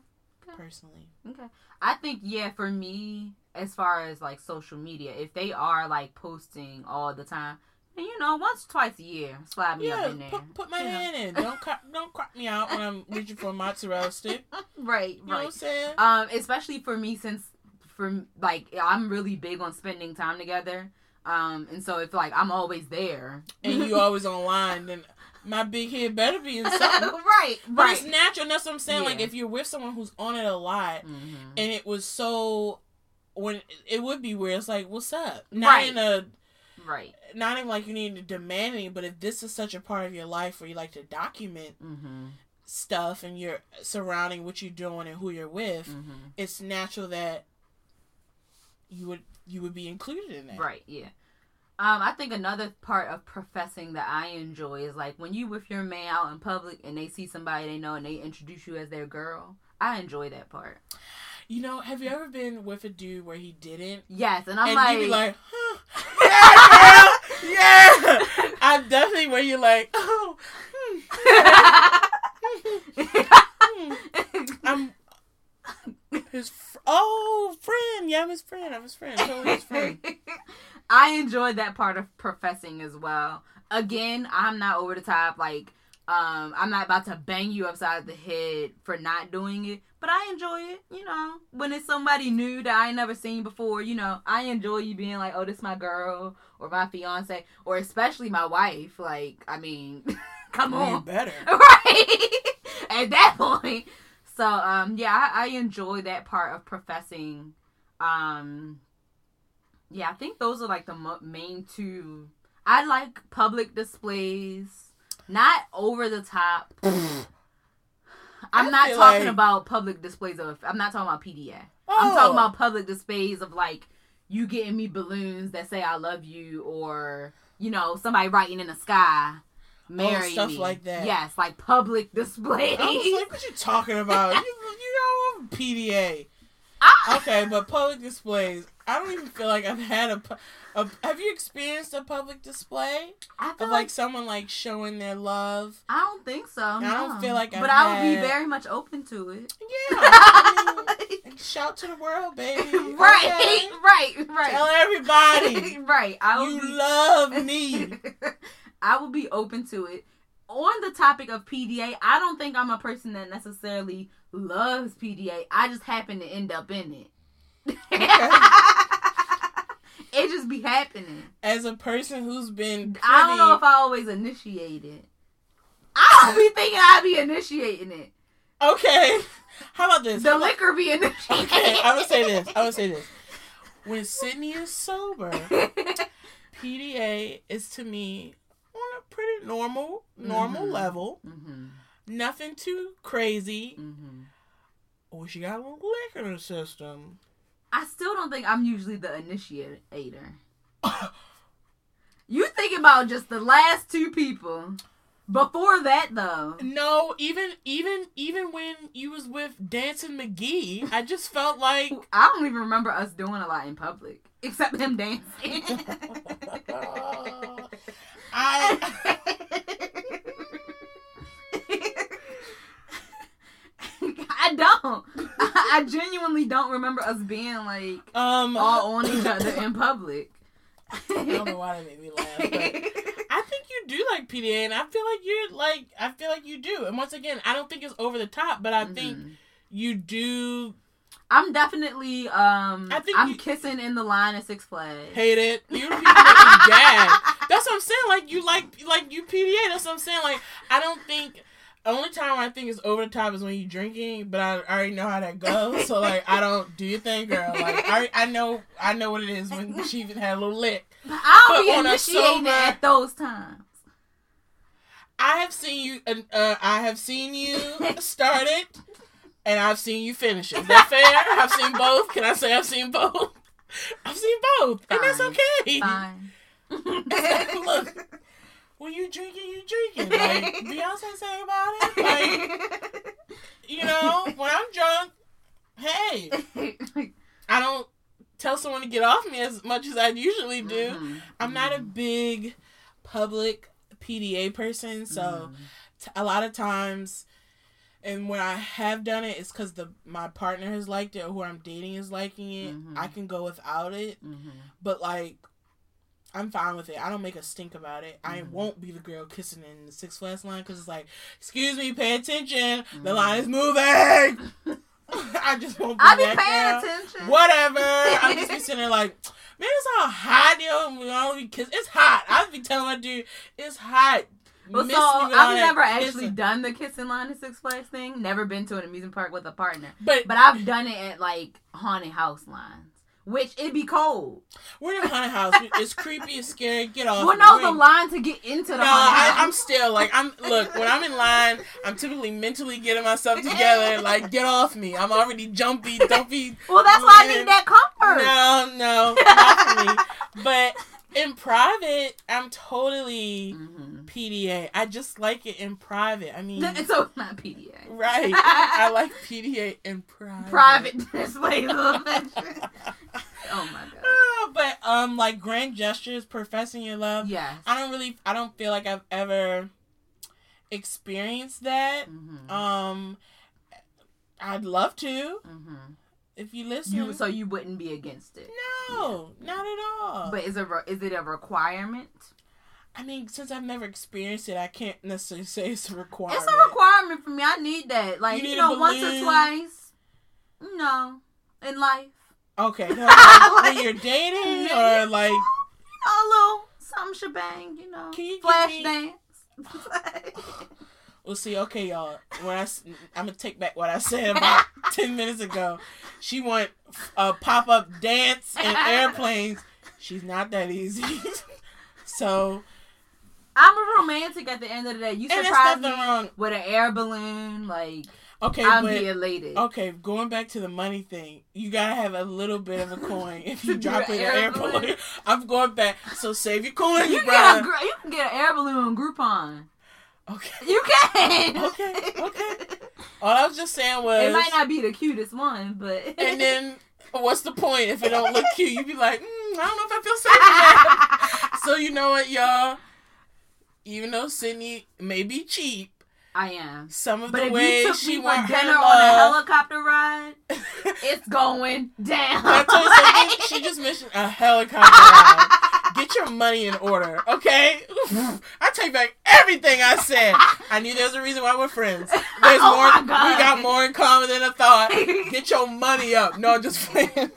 personally. Okay. I think yeah, for me, as far as like social media, if they are like posting all the time, and you know, once twice a year, slide me Yeah, up in there. put, put my You know. hand in. Don't crop, don't crop me out when I'm reaching for a mozzarella stick. Right, You know what I'm right. saying? Um, especially for me since for like I'm really big on spending time together. Um, and so if like I'm always there, and you always online, then my big head better be in something. right, But right. it's natural. And that's what I'm saying. Like if you're with someone who's on it a lot, Mhm. and it was so when it would be weird. It's like, what's up? Not Right. in a Right. not even like you need to demand any, but if this is such a part of your life where you like to document Mm-hmm. stuff and you're surrounding what you're doing and who you're with, Mm-hmm. it's natural that you would you would be included in that. Right, yeah. Um, I think another part of professing that I enjoy is like when you with your man out in public and they see somebody they know and they introduce you as their girl. I enjoy that part. You know, have you ever been with a dude where he didn't? Yes, and I'm and like, you be like, huh, yeah, girl, yeah. I'm definitely where you're like, oh, hmm. I'm his fr- oh friend. Yeah, I'm his friend. I'm his friend. Totally his friend. I enjoyed that part of professing as well. Again, I'm not over the top. Like, um, I'm not about to bang you upside the head for not doing it, but I enjoy it. You know, when it's somebody new that I ain't never seen before. You know, I enjoy you being like, "Oh, this my girl" or my fiance, or especially my wife. Like, I mean, come on, better. right? At that point. So, um, yeah, I, I enjoy that part of professing. Um, yeah, I think those are like the mo- main two. I like public displays, not over the top. I'm I not talking like- about public displays of. I'm not talking about PDA. Oh. I'm talking about public displays of like you getting me balloons that say I love you, or you know somebody writing in the sky, marry Oh, stuff me. like that. Yes, like public displays. I was like, what you talking about? You, you know, PDA. I- ah! Okay, but public displays. I don't even feel like I've had a, a. Have you experienced a public display of like like someone like showing their love? I don't think so. I don't feel like but I've I would be very much open to it. Yeah. I mean, shout to the world, baby. right, Okay? right, right. Tell everybody right. I you be, love me. I will be open to it. On the topic of PDA, I don't think I'm a person that necessarily loves PDA. I just happen to end up in it. it just be happening. As a person who's been pretty, I don't know if I always initiate it. I don't be thinking I be initiating it. Okay. How about this? The How about- liquor be initiating. Okay, I'm gonna say this. I'm gonna say this. When Sydney is sober, PDA is to me pretty normal, normal Mhm. level. hmm Nothing too crazy. hmm Or she got a little liquor in the system. I still don't think I'm usually the initiator. you think about just the last two people. Before that, though, No, even even even when you was with Dancing McGee, I just felt like I don't even remember us doing a lot in public except him dancing. I I don't. I, I genuinely don't remember us being like um all on each other in public. I don't know why that made me laugh, but I think you do like PDA, and I feel like you're like I feel like you do. And once again, I don't think it's over the top, but I think Mhm. you do I'm definitely um I think I'm you- kissing in the line at Six Flags. hate it. You people gag. That's what I'm saying. Like you like like you PDA. That's what I'm saying. Like I don't think. The only time I think is over the top is when you're drinking, but I already know how that goes. So like, I don't do your thing, girl. Like I, I know, I know what it is when she even had a little lick. But I'll be But a initiating at those times. I have seen you. Uh, uh, I have seen you start it, and I've seen you finish it. Is that fair? I've seen both. Can I say I've seen both? I've seen both, and that's Fine. okay. Fine. Look, when you drinking, you drinking. Like Beyonce sang about it. Like you know, when I'm drunk, hey, I don't tell someone to get off me as much as I usually do. Mhm. I'm not a big public PDA person, so Mhm. t- a lot of times and when I have done it it's because the my partner has liked it or who I'm dating is liking it. Mhm. I can go without it, Mhm. but like I'm fine with it. I don't make a stink about it. I Mhm. won't be the girl kissing in the Six Flags line because it's like, excuse me, pay attention. The Mhm. line is moving. I just won't. Be I be paying girl. attention. Whatever. I'm just be sitting there like, man, it's all hot, yo. We all be kiss. It's hot. I be telling my dude, it's hot. Well, so me with all I've never actually kissing. done the kissing line at Six Flags thing. Never been to an amusement park with a partner. But, But I've done it at like haunted house lines, which it'd be cold. we're in a haunted house. It's creepy. It's scary. Get off. well, no, the line to get into the No, haunted I, house. I'm still like I'm. Look, when I'm in line, I'm typically mentally getting myself together. Like, get off me. I'm already jumpy. Don't be. well, that's why I need that comfort. No, no, not for me. But in private, I'm totally hmm PDA. I just like it in private. I mean, it's so it's not PDA. right? I like PDA in private. Private displays of affection. Oh my god. Ah, but um, like grand gestures, professing your love. Yes. I don't really. I don't feel like I've ever experienced that. hmm Um, I'd love to hmm if you listen. You so you wouldn't be against it. no, not at all. But is it re- is it a requirement? I mean, since I've never experienced it, I can't necessarily say it's a requirement. It's a requirement for me. I need that. Like You you, know, once or twice. No, in life, Okay, no, like, when you're dating or like, a little some shebang. You know, Can you flash me- dance. we'll see. Okay, y'all. When I, I'm gonna take back what I said about ten minutes ago. She want a pop up dance and airplanes. She's not that easy. so, I'm a romantic at the end of the day. You and there's surprise me wrong. with an air balloon, like Okay, I'm but be elated. Okay, going back to the money thing, you gotta have a little bit of a coin if you drop in air an air balloon. I'm going back. So save your coins, You bro. get a you can get an air balloon on Groupon. Okay. You can. Okay, okay. All I was just saying was, It might not be the cutest one, but and then what's the point if it don't look cute? You'd be like, mm, I don't know if I feel safe. yet." so you know what, y'all? Even though Sydney may be cheap, I am. some of But the ways she me for want her dinner on a helicopter ride, it's going down. I told you something. She just mentioned a helicopter ride. Get your money in order, okay? I take back everything I said. I knew there's a reason why we're friends. There's Oh more. We got more in common than I thought. Get your money up. No, I'm just playing.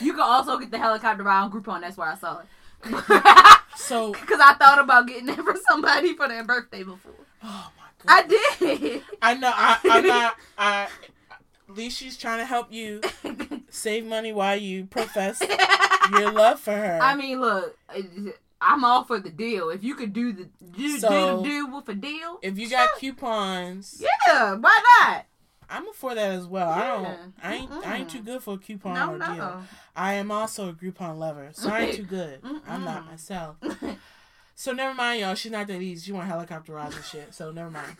You can also get the helicopter ride on Groupon. That's where I saw it. So, Because I thought about getting it for somebody for their birthday before. oh my god. I did. I know. I, I'm not. I. At least she's trying to help you save money while you profess your love for her. I mean, look, I'm all for the deal. If you could do the do, So- do deal with a deal, if you got coupons, yeah, why not? I'm for that as well. I don't. I ain't. I ain't too good for a coupon No, or no. deal. I am also a Groupon lover, so I ain't too good. I'm not myself. So never mind, y'all. She's not that easy. She want helicopter rides and shit. So never mind.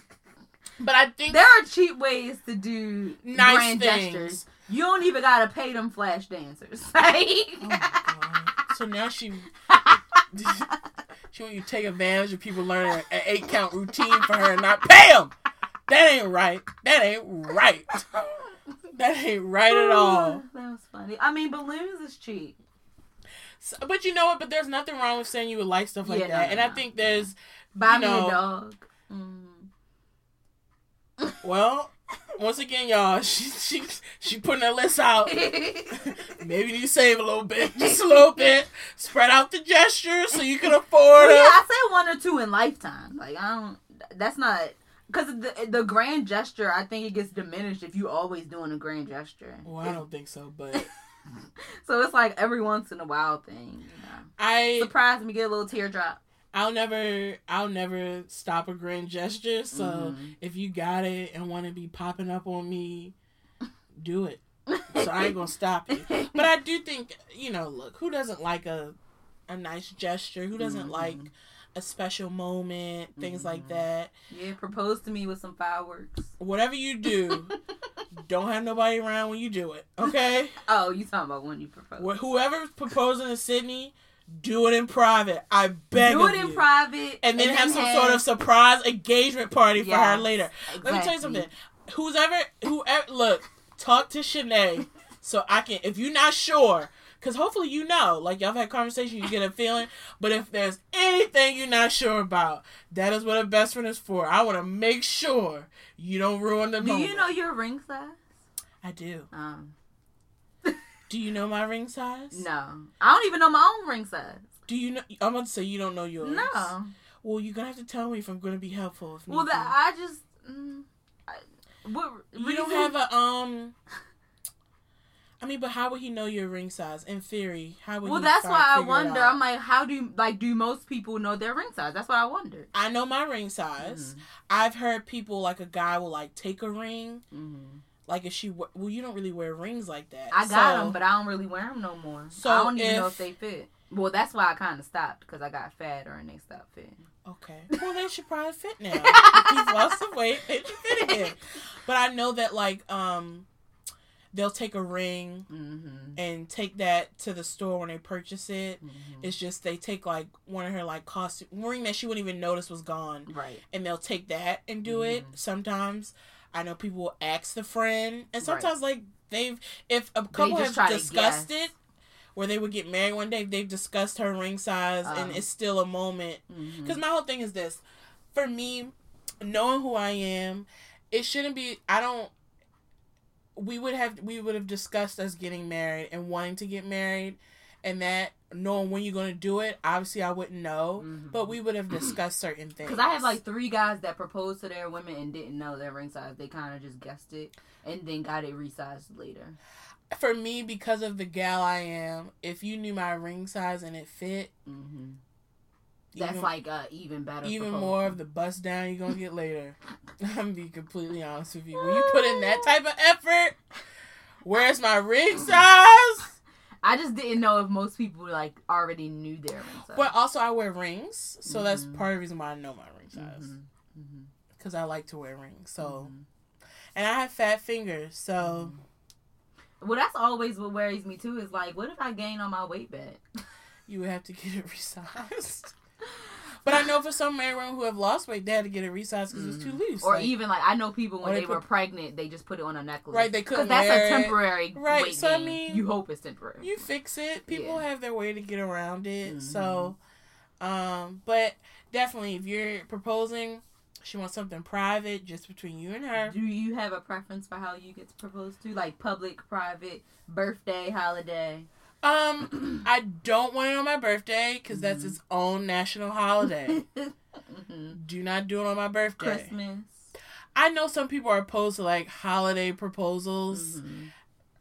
But I think There are cheap ways to do nice grand things. gestures. You don't even gotta pay them flash dancers. Like, Oh my God. So now she she want you to take advantage of people learning an eight count routine for her and not pay them. That ain't right. That ain't right. That ain't right at all. That was funny. I mean, balloons is cheap. So- but you know what? But there's nothing wrong with saying you would like stuff like Yeah, that. no, and I think there's Buy You me a dog. Mm. Well, once again, y'all, she she she putting her list out. Maybe you need to save a little bit, just a little bit. Spread out the gestures so you can afford Well, yeah, it. I say one or two in lifetime. Like I don't. That's not because the the grand gesture. I think it gets diminished if you always doing a grand gesture. Well, I don't think so, but So it's like every once in a while thing. You know, I surprise me, get a little teardrop. I'll never I'll never stop a grand gesture. So Mhm. if you got it and want to be popping up on me, do it. So I ain't gonna stop you. But I do think you know, look, who doesn't like a a nice gesture? Who doesn't Mhm. like a special moment? Things like Mhm. that. yeah, propose to me with some fireworks. Whatever you do, don't have nobody around when you do it. Okay. Oh, you talking about when you propose? Wh- Whoever's proposing to Sydney, do it in private. I beg Do it in you. private, and then have some sort of surprise engagement party for her Yes, later. Let me tell you something. Who's ever, whoever, look, talk to Shanae so I can, if you're not sure, because hopefully you know, like y'all have had conversation, you get a feeling. But if there's anything you're not sure about, that is what a best friend is for. I want to make sure you don't ruin the Do moment. you know your ring size? I do. Um, Do you know my ring size? no, I don't even know my own ring size. Do you know? I'm about to say you don't know yours. No. Well, you're gonna have to tell me if I'm gonna be helpful. If Well, that. I just. Mm, I, what You don't have a um. I mean, but how would he know your ring size? In theory, how would? Well, that's why I wonder. I'm like, how do like do most people know their ring size? That's what I wondered. I know my ring size. I've heard people like a guy will like take a ring, Mm-hmm. Like if she. Well, you don't really wear rings like that. I got So, them, but I don't really wear them no more. So I don't even know if- if they fit. Well, that's why I kind of stopped because I got fatter and they stopped fitting. Okay. Well, they should probably fit now. If He's lost some weight. They should fit again. But I know that like um, they'll take a ring Mm-hmm. and take that to the store when they purchase it. Mm-hmm. It's just they take like one of her like costume ring that she wouldn't even notice was gone, Right. and they'll take that and do it. Mhm. Sometimes I know people will ask the friend, and Right. sometimes like they've if a couple has discussed it. Where they would get married one day, they've discussed her ring size, and Um. it's still a moment Mm-hmm. because my whole thing is this: for me, knowing who I am, it shouldn't be. I don't. We would have we would have discussed us getting married and wanting to get married, and that knowing when you're going to do it. Obviously, I wouldn't know, Mhm. but we would have discussed certain things. Because I have like three guys that proposed to their women and didn't know their ring size. They kind of just guessed it and then got it resized later. for me because of the gal I am. If you knew my ring size and it fit, hmm That's even- like uh, even better. even proposal. more of the bust down you're gonna get later. I'm gonna be completely honest with you. When you put in that type of effort, where's my ring size? I just didn't know if most people like already knew their ring size. But also, I wear rings, so that's Mhm. part of the reason why I know my ring size Mhm. Mhm. because I like to wear rings. So, Mhm. and I have fat fingers, so Well, that's always what worries me too. Is like, what if I gain on my weight back? you would have to get it resized. But I know for some married women who have lost weight, they had to get it resized because it's too loose. Mm-hmm. Or Like, even like I know people when they, they were put- pregnant, they just put it on a necklace. Right, they couldn't that's wear a temporary Right, weight so I mean, you hope it's temporary. you fix it. People Yeah. have their way to get around it. Mhm. So, um, but definitely, if you're proposing, she wants something private, just between you and her. Do you have a preference for how you get proposed to, like public, private, birthday, holiday? Um, I don't want it on my birthday because that's Mhm. its own national holiday. Do not do it on my birthday. Christmas. I know some people are opposed to like holiday proposals. Mhm.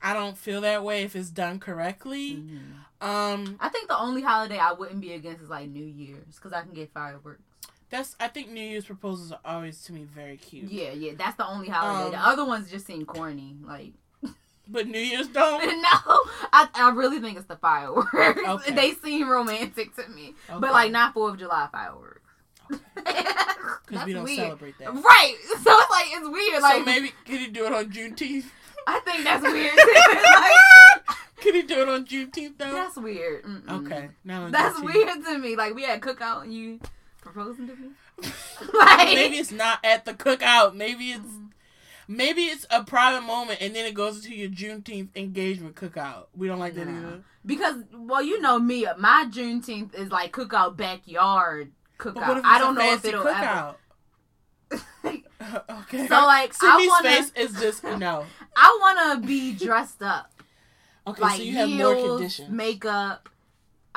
I don't feel that way if it's done correctly. Mhm. Um, I think the only holiday I wouldn't be against is like New Year's because I can get fireworks. that's I think New Year's proposals are always to me very cute. Yeah, yeah, that's the only holiday. Um, the other ones just seem corny. Like, But New Year's don't. no, I, I really think it's the fireworks. Okay. they seem romantic to me, Okay. but like not Fourth of July fireworks. Because we don't weird. celebrate that. Right. So it's like it's weird. Like so maybe can you do it on Juneteenth? I think that's weird. like, Can you do it on Juneteenth though? that's weird. Mm-mm. okay, now That's Juneteenth. weird to me. Like we had cookout and you proposing to me. like maybe it's not at the cookout. Maybe it's mm-hmm. Maybe it's a private moment and then it goes into your Juneteenth engagement cookout. We don't like that Nah. either. because well, you know me. My Juneteenth is like cookout backyard cookout. what if it's I don't know if it'll cookout? ever. okay. so like I Sydney's wanna, face is just no. I wanna be dressed up. Okay, like so you have more heels, conditions. makeup.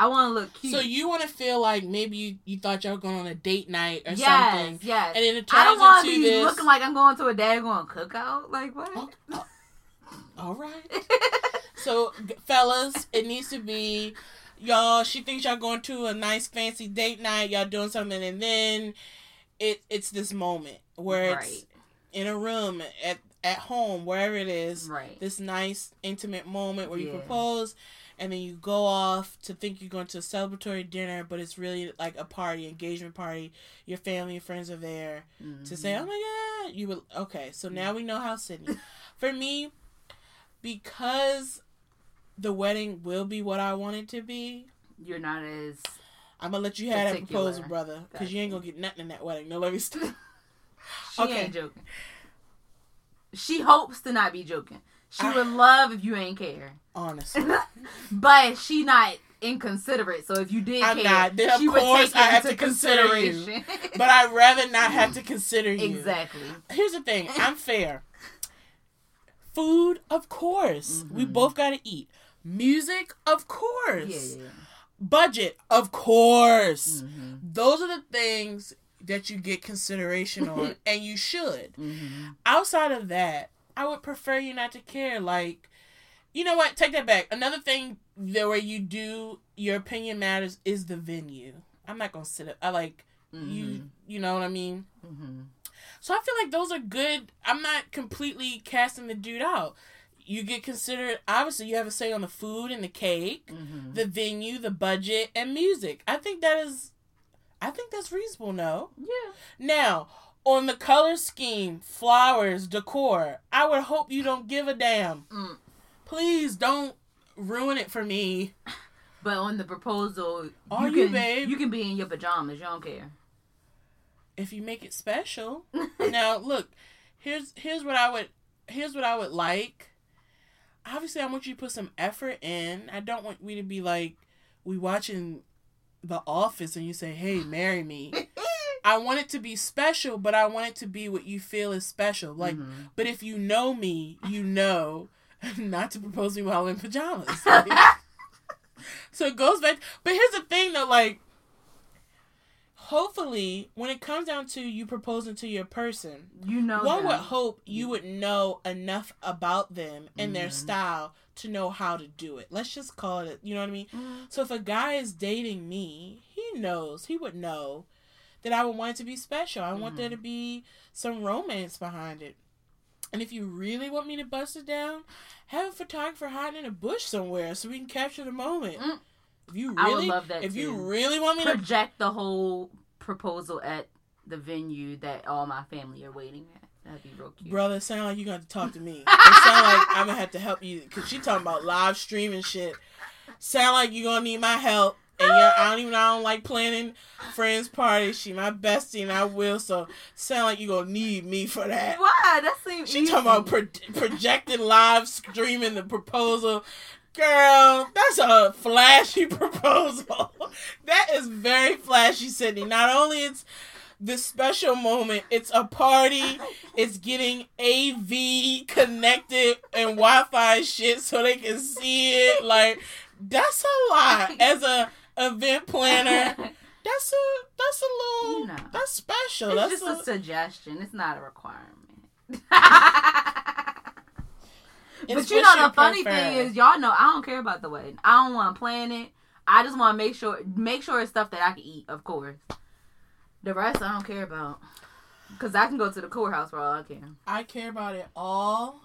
I want to look cute. So you want to feel like maybe you, you thought y'all were going on a date night or yes, something, yes. and then it I don't turns want to be this. looking like I'm going to a daggone cookout. Like what? Oh, oh, all right. So, fellas, it needs to be y'all. She thinks y'all going to a nice fancy date night. Y'all doing something, and then it it's this moment where it's in a room at at home, wherever it is. right. This nice intimate moment where you propose, and then you go off to think you're going to a celebratory dinner, but it's really like a party, engagement party. Your family and friends are there to say, Mhm. "Oh my god, you will." Okay, so now we know how Sydney. For me, because the wedding will be what I want it to be. you're not as I'm gonna let you have that proposal, brother, because you ain't gonna get nothing in that wedding. No, let me stop. she Okay. ain't joking. She hopes to not be joking. She would love if you ain't care, Honestly, but she not inconsiderate. So if you did I'm care, not. Then, of she would course take I have to consider you. but I'd rather not have to consider you. exactly. Here's the thing. I'm fair. Food, of course. We Mhm. both gotta eat. Music, of course. Yeah, yeah. Budget, of course. Mm-hmm. Those are the things that you get consideration on, and you should. Mm-hmm. Outside of that, I would prefer you not to care. Like, you know what? Take that back. Another thing the way you do your opinion matters is the venue. I'm not gonna sit up. I like you. You know what I mean? Mm-hmm. So I feel like those are good. I'm not completely casting the dude out. you get considered obviously you have a say on the food and the cake, Mhm. the venue, the budget, and music. I think that is I think that's reasonable, no? Yeah. Now, on the color scheme, flowers, decor, I would hope you don't give a damn. Mm. Please don't ruin it for me. But on the proposal, Are you you, can, babe? You can be in your pajamas. You don't care. If you make it special. now, look, here's here's what I would here's what I would like. Obviously, I want you to put some effort in. I don't want we to be like we watching The Office and you say, "Hey, marry me." I want it to be special, but I want it to be what you feel is special. Like, Mhm. but if you know me, you know not to propose me while in pajamas. so it goes back. But here's the thing, though. Like, hopefully, when it comes down to you proposing to your person, You know. one them. would hope you would know enough about them and their Mhm. style to know how to do it. Let's just call it. You know what I mean? Mhm. So if a guy is dating me, he knows, he would know that I would want it to be special. I want there Mm-hmm. to be some romance behind it. And if you really want me to bust it down, have a photographer hiding in a bush somewhere so we can capture the moment. Mm. If you really, love that if you really want me to, project the whole proposal at the venue that all my family are waiting at. That'd be real cute. brother, it sound like you got to talk to me. It sound like I'm gonna have to help you because she talking about live streaming shit. Sound like you gonna need my help. And yeah, I don't even I don't like planning friends parties. She my bestie and I will. So sound like you gonna need me for that. Why? That seems. She easy. talking about pro- projecting live streaming the proposal. Girl, that's a flashy proposal. that is very flashy, Sydney. Not only it's the special moment, it's a party. It's getting AV connected and Wi-Fi shit so they can see it. Like that's a lot as a event planner. That's a that's a little You know. that's special. It's that's just a, a suggestion. It's not a requirement. but you know the funny prefer. thing is, y'all know I don't care about the wedding. I don't want to plan it. I just want to make sure make sure it's stuff that I can eat, of course. The rest I don't care about. Cause I can go to the courthouse for all I can. I care about it all,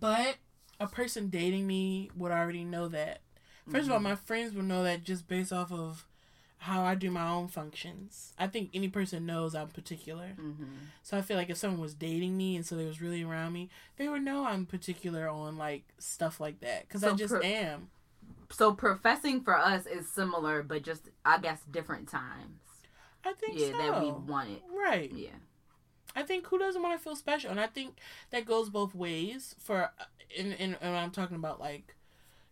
but a person dating me would already know that. 1st of all, my friends would know that just based off of how I do my own functions. I think any person knows I'm particular. hmm So I feel like if someone was dating me and so they was really around me, they would know I'm particular on like stuff like that because I just per- am. So professing for us is similar, but just I guess different times. I think Yeah, so. that we want it. Right. Yeah. I think who doesn't want to feel special, and I think that goes both ways. For in in and I'm talking about like,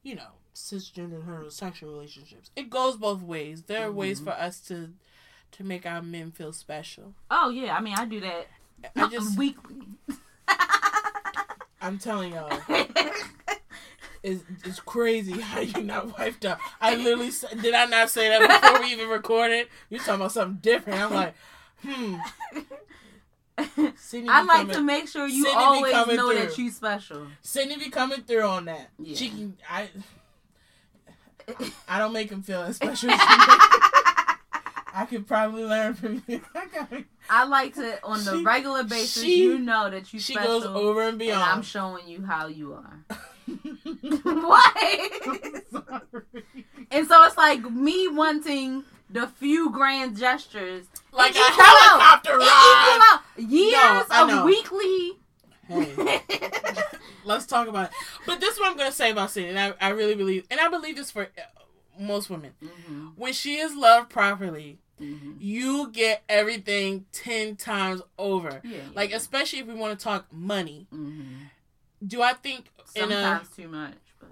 you know, cisgender heterosexual relationships. It goes both ways. There are ways Mhm. for us to to make our men feel special. Oh yeah, I mean I do that I just weekly. I'm telling y'all, it's it's crazy how you not wiped up. I literally did I not say that before we even recorded? You're talking about something different. I'm like, hmm. Sydney I like coming- to make sure you Sydney always know that through. you special. Sydney be coming through on that. Yeah. She can. I. I don't make him feel as special. as she make- I could probably learn from you. I I like to on the She- regular basis. she- you know that you she special. goes over and and beyond. I'm showing you how you are. what? and so it's like me wanting the few grand gestures. like It a equal out. helicopter It ride. equal out. Years I of weekly. Hey, let's talk about it. But this is what I'm gonna say about Sydney, and I, I really believe, and I believe this for uh, most women. Mhm, When she is loved properly, mhm. you get everything ten times over. Yeah, Like especially if we want to talk money. hmm Do I think in a sometimes too much, but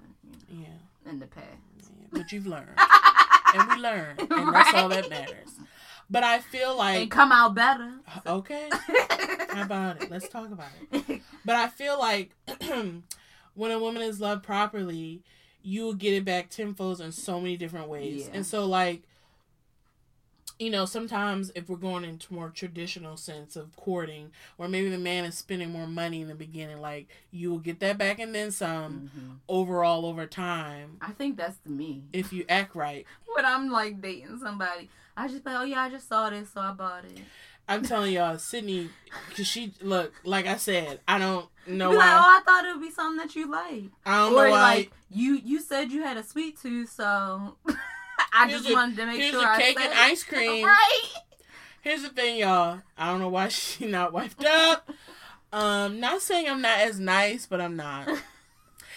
you know, yeah, in the past. yeah, but you've learned. and we learn, and that's all that matters. But I feel like and come out better. okay, how about it? Let's talk about it. But I feel like when a woman is loved properly, you will get it back tenfold in so many different ways. Yeah. And so, like, you know, sometimes if we're going into more traditional sense of courting, or maybe the man is spending more money in the beginning, like you will get that back and then some Mhm. overall over time I think that's me. if you act right. When I'm like dating somebody, I just be like, oh yeah, I just saw this, so I bought it. I'm telling y'all, Sydney, cause she look like I said, I don't know why. like, oh, I thought it would be something that you like. I don't or know why. like you you said you had a sweet tooth, so I Here's just your- wanted to make here's sure your I cake and ice cream. Right. Here's the thing, y'all. I don't know why she not wiped up. Um, not saying I'm not as nice, but I'm not.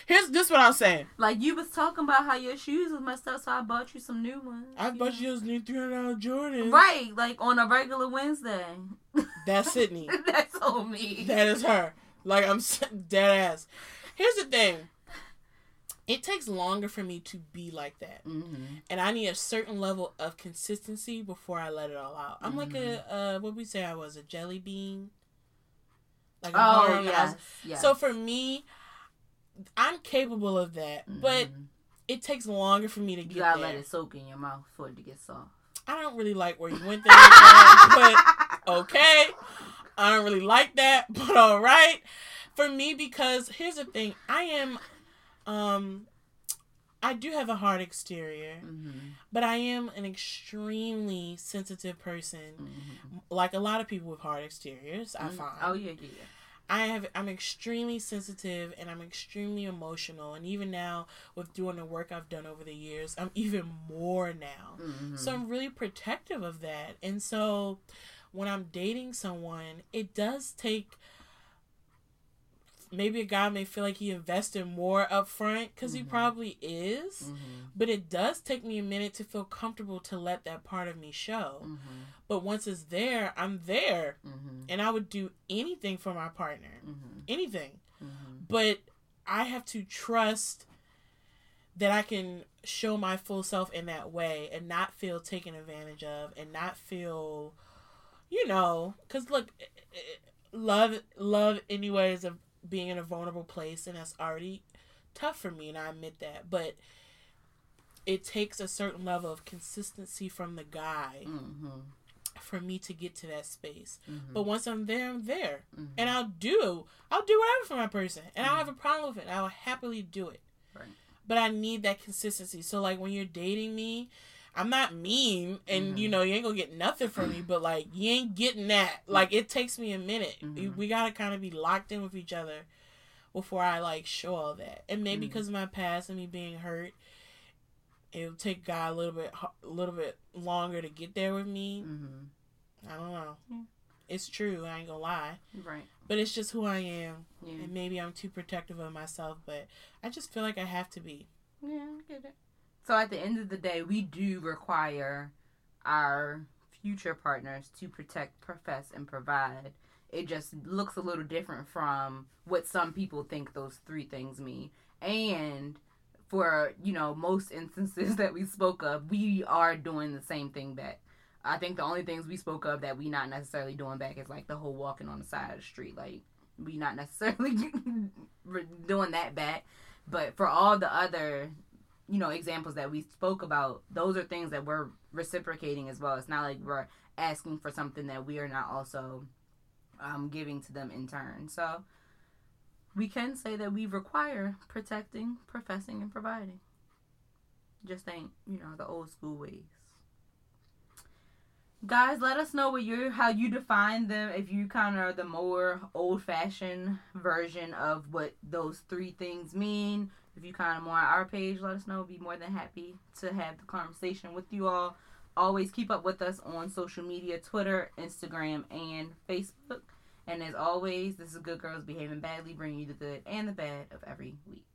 Here's this what I'll saying. Like you was talking about how your shoes was messed up, so I bought you some new ones. I bought you those new three hundred dollar Jordans. Right, like on a regular Wednesday. That's Sydney. That's on me. That is her. Like I'm dead ass. Here's the thing. It takes longer for me to be like that, mm-hmm. and I need a certain level of consistency before I let it all out. I'm like a uh, what we say I was a jelly bean. Like Oh hard- I was- yes, yes. So for me, I'm capable of that, but Mhm. it takes longer for me to get. you gotta there. let it soak in your mouth for it to get soft. I don't really like where you went there, but okay. I don't really like that, but all right. For me, because here's the thing, I am, um, I do have a hard exterior, Mhm. but I am an extremely sensitive person. Mhm. Like a lot of people with hard exteriors, I Mhm. find. Oh yeah, yeah, yeah. I have I'm extremely sensitive and I'm extremely emotional and even now with doing the work I've done over the years, I'm even more now. Mhm. So I'm really protective of that. And so when I'm dating someone, it does take maybe a guy may feel like he invested more up front because he Mhm. probably is. Mhm. But it does take me a minute to feel comfortable to let that part of me show. Mhm. But once it's there, I'm there. Mhm. And I would do anything for my partner. Mhm. Anything Mhm. but I have to trust that I can show my full self in that way and not feel taken advantage of and not feel, you know, because look, eh, eh, love, love, anyways, of being in a vulnerable place, and that's already tough for me, and I admit that, but it takes a certain level of consistency from the guy Mhm. for me to get to that space. Mhm. But once I'm there, I'm there Mhm. and I'll do I'll do whatever for my person, and I don't have a problem with it. I will happily do it. Right. But I need that consistency. So like when you're dating me, I'm not mean, and Mhm. you know you ain't gonna get nothing from me. But like you ain't getting that. Like it takes me a minute. We- Mhm. We gotta kind of be locked in with each other before I like show all that. And maybe because of my past and me being hurt, it'll take God a little bit a little bit longer to get there with me. Mhm. I don't know. Yeah. It's true. I ain't gonna lie. Right. But it's just who I am. Yeah. And maybe I'm too protective of myself, but I just feel like I have to be. Yeah, I get it. So at the end of the day, we do require our future partners to protect, profess, and provide. It just looks a little different from what some people think those three things mean. And for, you know, most instances that we spoke of, we are doing the same thing back. I think the only things we spoke of that we not necessarily doing back is like the whole walking on the side of the street. Like we not necessarily doing that back. But for all the other, you know, examples that we spoke about, those are things that we're reciprocating as well. It's not like we're asking for something that we are not also um, giving to them in turn. So we can say that we require protecting, professing, and providing. Just ain't, you know, the old school ways. Guys, let us know what you how you define them. If you kind of are the more old fashioned version of what those three things mean. If you kind of more on our page, let us know. Be more than happy to have the conversation with you all. Always keep up with us on social media Twitter, Instagram, and Facebook. And as always, this is Good Girls Behaving Badly, bringing you the good and the bad of every week.